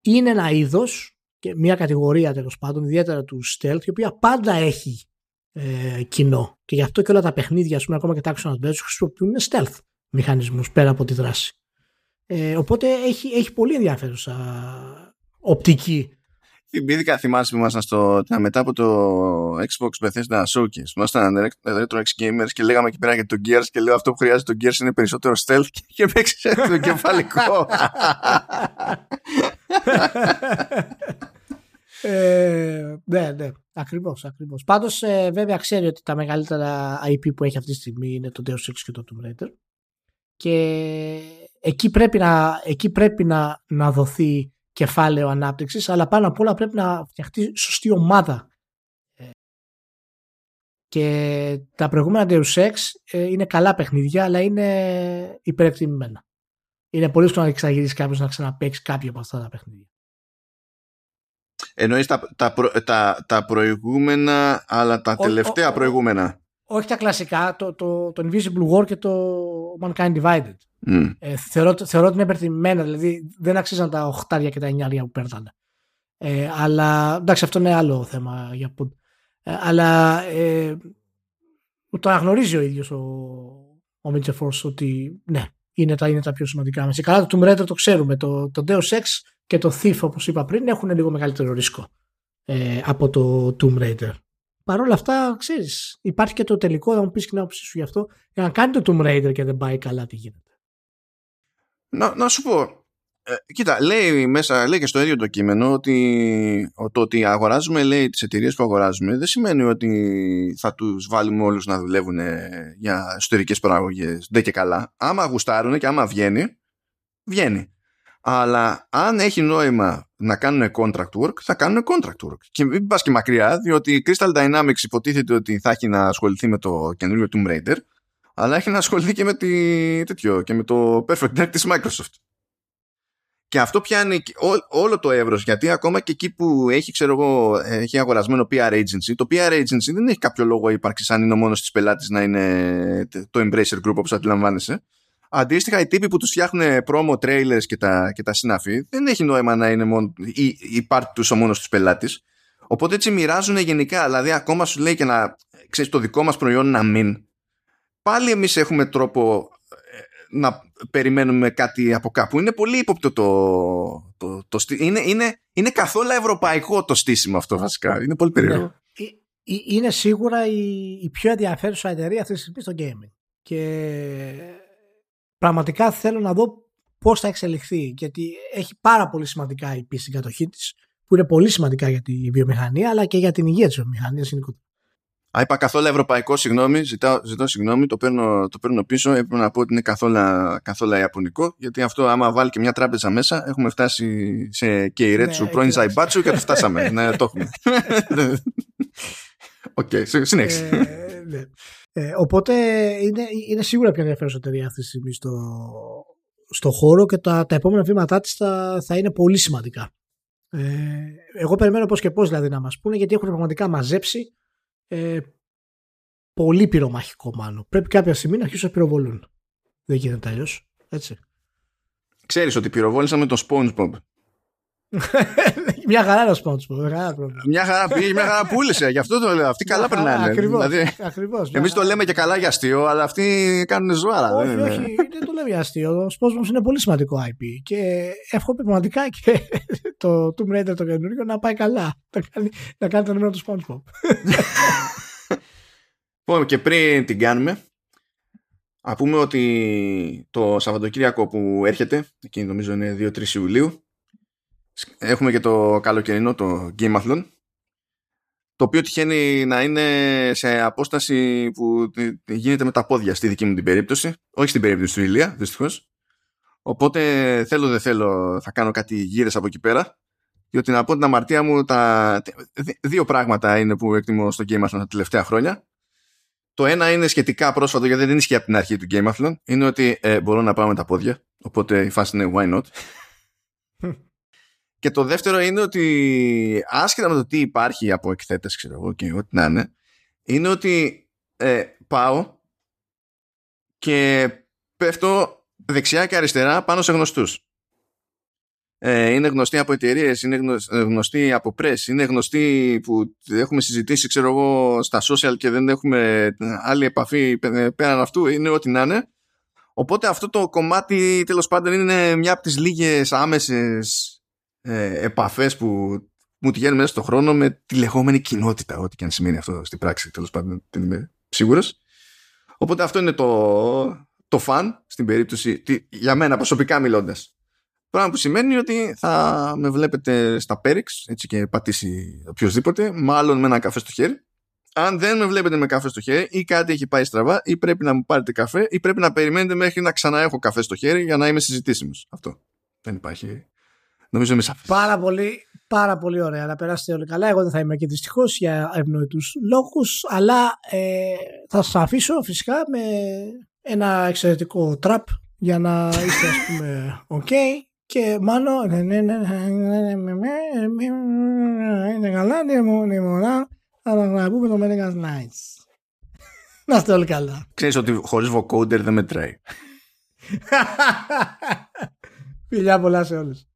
είναι ένα είδος και μια κατηγορία τέλος πάντων ιδιαίτερα του stealth η οποία πάντα έχει ε, κοινό και γι' αυτό και όλα τα παιχνίδια ας πούμε, ακόμα και τα action adventures χρησιμοποιούν stealth μηχανισμούς πέρα από τη δράση ε, οπότε έχει, έχει πολύ ενδιαφέρουσα οπτική. Θυμήθηκα, θυμάσαι που ήμασταν στο, μετά από το Xbox Bethesda Showcase. Ήμασταν Retro X Gamers και λέγαμε εκεί πέρα για το Gears και λέω αυτό που χρειάζεται το Gears είναι περισσότερο stealth και παίξει το κεφαλικό. ε, ναι, ναι, ακριβώς, ακριβώς. Πάντως ε, βέβαια ξέρει ότι τα μεγαλύτερα IP που έχει αυτή τη στιγμή είναι το Deus Ex και το Tomb Raider και εκεί πρέπει να, εκεί πρέπει να, να δοθεί κεφάλαιο ανάπτυξης αλλά πάνω απ' όλα πρέπει να φτιαχτεί σωστή ομάδα. Ε, και τα προηγούμενα Deus Ex ε, είναι καλά παιχνίδια αλλά είναι υπερεκτιμημένα. Είναι πολύ δύσκολο να εξαγγείλεις κάποιος να ξαναπαίξει κάποιο από αυτά τα παιχνίδια. Εννοείς τα, τα, τα, τα προηγούμενα αλλά τα τελευταία προηγούμενα; Όχι τα κλασικά, το, το, το Invisible War και το Mankind Divided. Mm. Ε, θεωρώ, θεωρώ ότι είναι υπερτιμημένα, δηλαδή δεν αξίζαν τα 8 και τα 9 που παίρνανε. Ε, αλλά εντάξει, αυτό είναι άλλο θέμα. Για, ε, αλλά ε, το αναγνωρίζει ο ίδιος ο, ο Mitchell ότι ναι, είναι τα, είναι τα πιο σημαντικά μα. Καλά, το Tomb Raider το ξέρουμε. Το, το Deus Ex και το Thief, όπως είπα πριν, έχουν λίγο μεγαλύτερο ρίσκο ε, από το Tomb Raider. Παρ' όλα αυτά, ξέρεις, υπάρχει και το τελικό, θα μου πεις και την άποψή σου γι' αυτό, για να κάνει το Tomb Raider και δεν πάει καλά, τι γίνεται. Να, να σου πω, ε, κοίτα, λέει μέσα, λέει και στο ίδιο το κείμενο ότι το ότι αγοράζουμε, λέει, τις εταιρείες που αγοράζουμε δεν σημαίνει ότι θα τους βάλουμε όλους να δουλεύουν για εσωτερικές παραγωγές. Δεν και καλά. Άμα γουστάρουν και άμα βγαίνει, βγαίνει. Αλλά αν έχει νόημα να κάνουν contract work, θα κάνουν contract work. Και μην πας και μακριά, διότι η Crystal Dynamics υποτίθεται ότι θα έχει να ασχοληθεί με το καινούριο Tomb Raider, αλλά έχει να ασχοληθεί και με, τη, τέτοιο, και με το Perfect Dark της Microsoft. Και αυτό πιάνει ό, όλο το εύρος, γιατί ακόμα και εκεί που έχει, ξέρω εγώ, έχει αγορασμένο PR agency, το PR agency δεν έχει κάποιο λόγο ύπαρξης αν είναι ο μόνος της πελάτης να είναι το Embracer Group όπως αντιλαμβάνεσαι. Αντίστοιχα, οι τύποι που τους φτιάχνουν promo trailers και τα, και τα συναφή δεν έχει νόημα να είναι μόνο η, η πάρτη τους ο μόνος τους πελάτης. Οπότε έτσι μοιράζουν γενικά. Δηλαδή, ακόμα σου λέει και να ξέρεις το δικό μας προϊόν να μην. Πάλι εμείς έχουμε τρόπο ε, να περιμένουμε κάτι από κάπου. Είναι πολύ ύποπτο το, το, το, είναι, είναι, είναι καθόλου ευρωπαϊκό το στήσιμο αυτό βασικά. Είναι πολύ περίεργο. Ε, ε, είναι σίγουρα η, η πιο ενδιαφέρουσα εταιρεία αυτή τη στιγμή στο gaming. Και πραγματικά θέλω να δω πώς θα εξελιχθεί. Γιατί έχει πάρα πολύ σημαντικά η στην κατοχή της, που είναι πολύ σημαντικά για τη βιομηχανία, αλλά και για την υγεία της βιομηχανίας γενικότερα. Α, είπα καθόλου ευρωπαϊκό, συγγνώμη, ζητώ, ζητώ συγγνώμη, το παίρνω, το παίρνω πίσω. Έπρεπε να πω ότι είναι καθόλου, καθόλου ιαπωνικό, γιατί αυτό, άμα βάλει και μια τράπεζα μέσα, έχουμε φτάσει σε Κεϊρέτσου, ναι, πρώην Ζαϊμπάτσου και το φτάσαμε. ναι, το έχουμε. OK, okay, συνέχισε. Ε, ναι. Ε, οπότε είναι, είναι σίγουρα πιο ενδιαφέρουσα εταιρεία αυτή τη στιγμή στο, στο χώρο και τα, τα επόμενα βήματά της θα, θα είναι πολύ σημαντικά. Ε, εγώ περιμένω πώς και πώς δηλαδή να μας πούνε γιατί έχουν πραγματικά μαζέψει ε, πολύ πυρομαχικό μάλλον. Πρέπει κάποια στιγμή να αρχίσουν να πυροβολούν. Δεν γίνεται αλλιώς. Έτσι. Ξέρεις ότι πυροβόλησαμε το SpongeBob μια χαρά να σου Μια χαρά πήγε, μια χαρά πούλησε. Γι' αυτό το λέω. Αυτοί καλά περνάνε. Ακριβώς. Δηλαδή, Εμείς το λέμε και καλά για αστείο, αλλά αυτοί κάνουν ζώα. Όχι, όχι, δεν το λέμε για αστείο. Ο Sponsor είναι πολύ σημαντικό IP. Και εύχομαι πραγματικά και το Tomb Raider το καινούριο να πάει καλά. Να κάνει, να κάνει το νούμερο του SpongeBob. Λοιπόν, και πριν την κάνουμε, α πούμε ότι το Σαββατοκύριακο που έρχεται, εκείνη νομίζω είναι 2-3 Ιουλίου, Έχουμε και το καλοκαιρινό το Gameathlon το οποίο τυχαίνει να είναι σε απόσταση που γίνεται με τα πόδια στη δική μου την περίπτωση, όχι στην περίπτωση του Ηλία, δυστυχώς. Οπότε θέλω δεν θέλω θα κάνω κάτι γύρες από εκεί πέρα διότι να πω την αμαρτία μου τα... δύο πράγματα είναι που εκτιμώ στο Game Athlon τα τελευταία χρόνια. Το ένα είναι σχετικά πρόσφατο γιατί δεν ισχύει από την αρχή του Game Athlon. Είναι ότι ε, μπορώ να πάω με τα πόδια. Οπότε η φάση είναι why not; Και το δεύτερο είναι ότι άσχετα με το τι υπάρχει από εκθέτες ξέρω εγώ και ό,τι να είναι είναι ότι ε, πάω και πέφτω δεξιά και αριστερά πάνω σε γνωστούς. Ε, είναι γνωστοί από εταιρείες, είναι ε, γνωστοί από press, είναι γνωστοί που έχουμε συζητήσει ξέρω εγώ στα social και δεν έχουμε άλλη επαφή πέραν αυτού, είναι ό,τι να είναι. Οπότε αυτό το κομμάτι τέλος πάντων είναι μια από τις λίγες άμεσες ε, επαφές που μου τυχαίνουν μέσα στον χρόνο με τη λεγόμενη κοινότητα, ό,τι και αν σημαίνει αυτό στην πράξη τέλος πάντων, δεν είμαι σίγουρος. Οπότε αυτό είναι το, το fun στην περίπτωση, για μένα προσωπικά μιλώντας. Πράγμα που σημαίνει ότι θα με βλέπετε στα Πέριξ, έτσι και πατήσει οποιοδήποτε, μάλλον με ένα καφέ στο χέρι. Αν δεν με βλέπετε με καφέ στο χέρι ή κάτι έχει πάει στραβά ή πρέπει να μου πάρετε καφέ ή πρέπει να περιμένετε μέχρι να ξαναέχω καφέ στο χέρι για να είμαι συζητήσιμος. Αυτό. Δεν υπάρχει. Νομίζω είμαι σαφής. Πάρα πολύ, πάρα πολύ ωραία. Να περάσετε όλοι καλά. Εγώ δεν θα είμαι εκεί δυστυχώ για ευνοητού λόγου, αλλά ε, θα σα αφήσω φυσικά με ένα εξαιρετικό τραπ για να είστε α πούμε ok και μάλλον είναι καλά, είναι μωρά, αλλά να πούμε το Menegas Nights. Να είστε όλοι καλά. Ξέρεις ότι χωρίς vocoder δεν μετράει. Φιλιά πολλά σε όλους.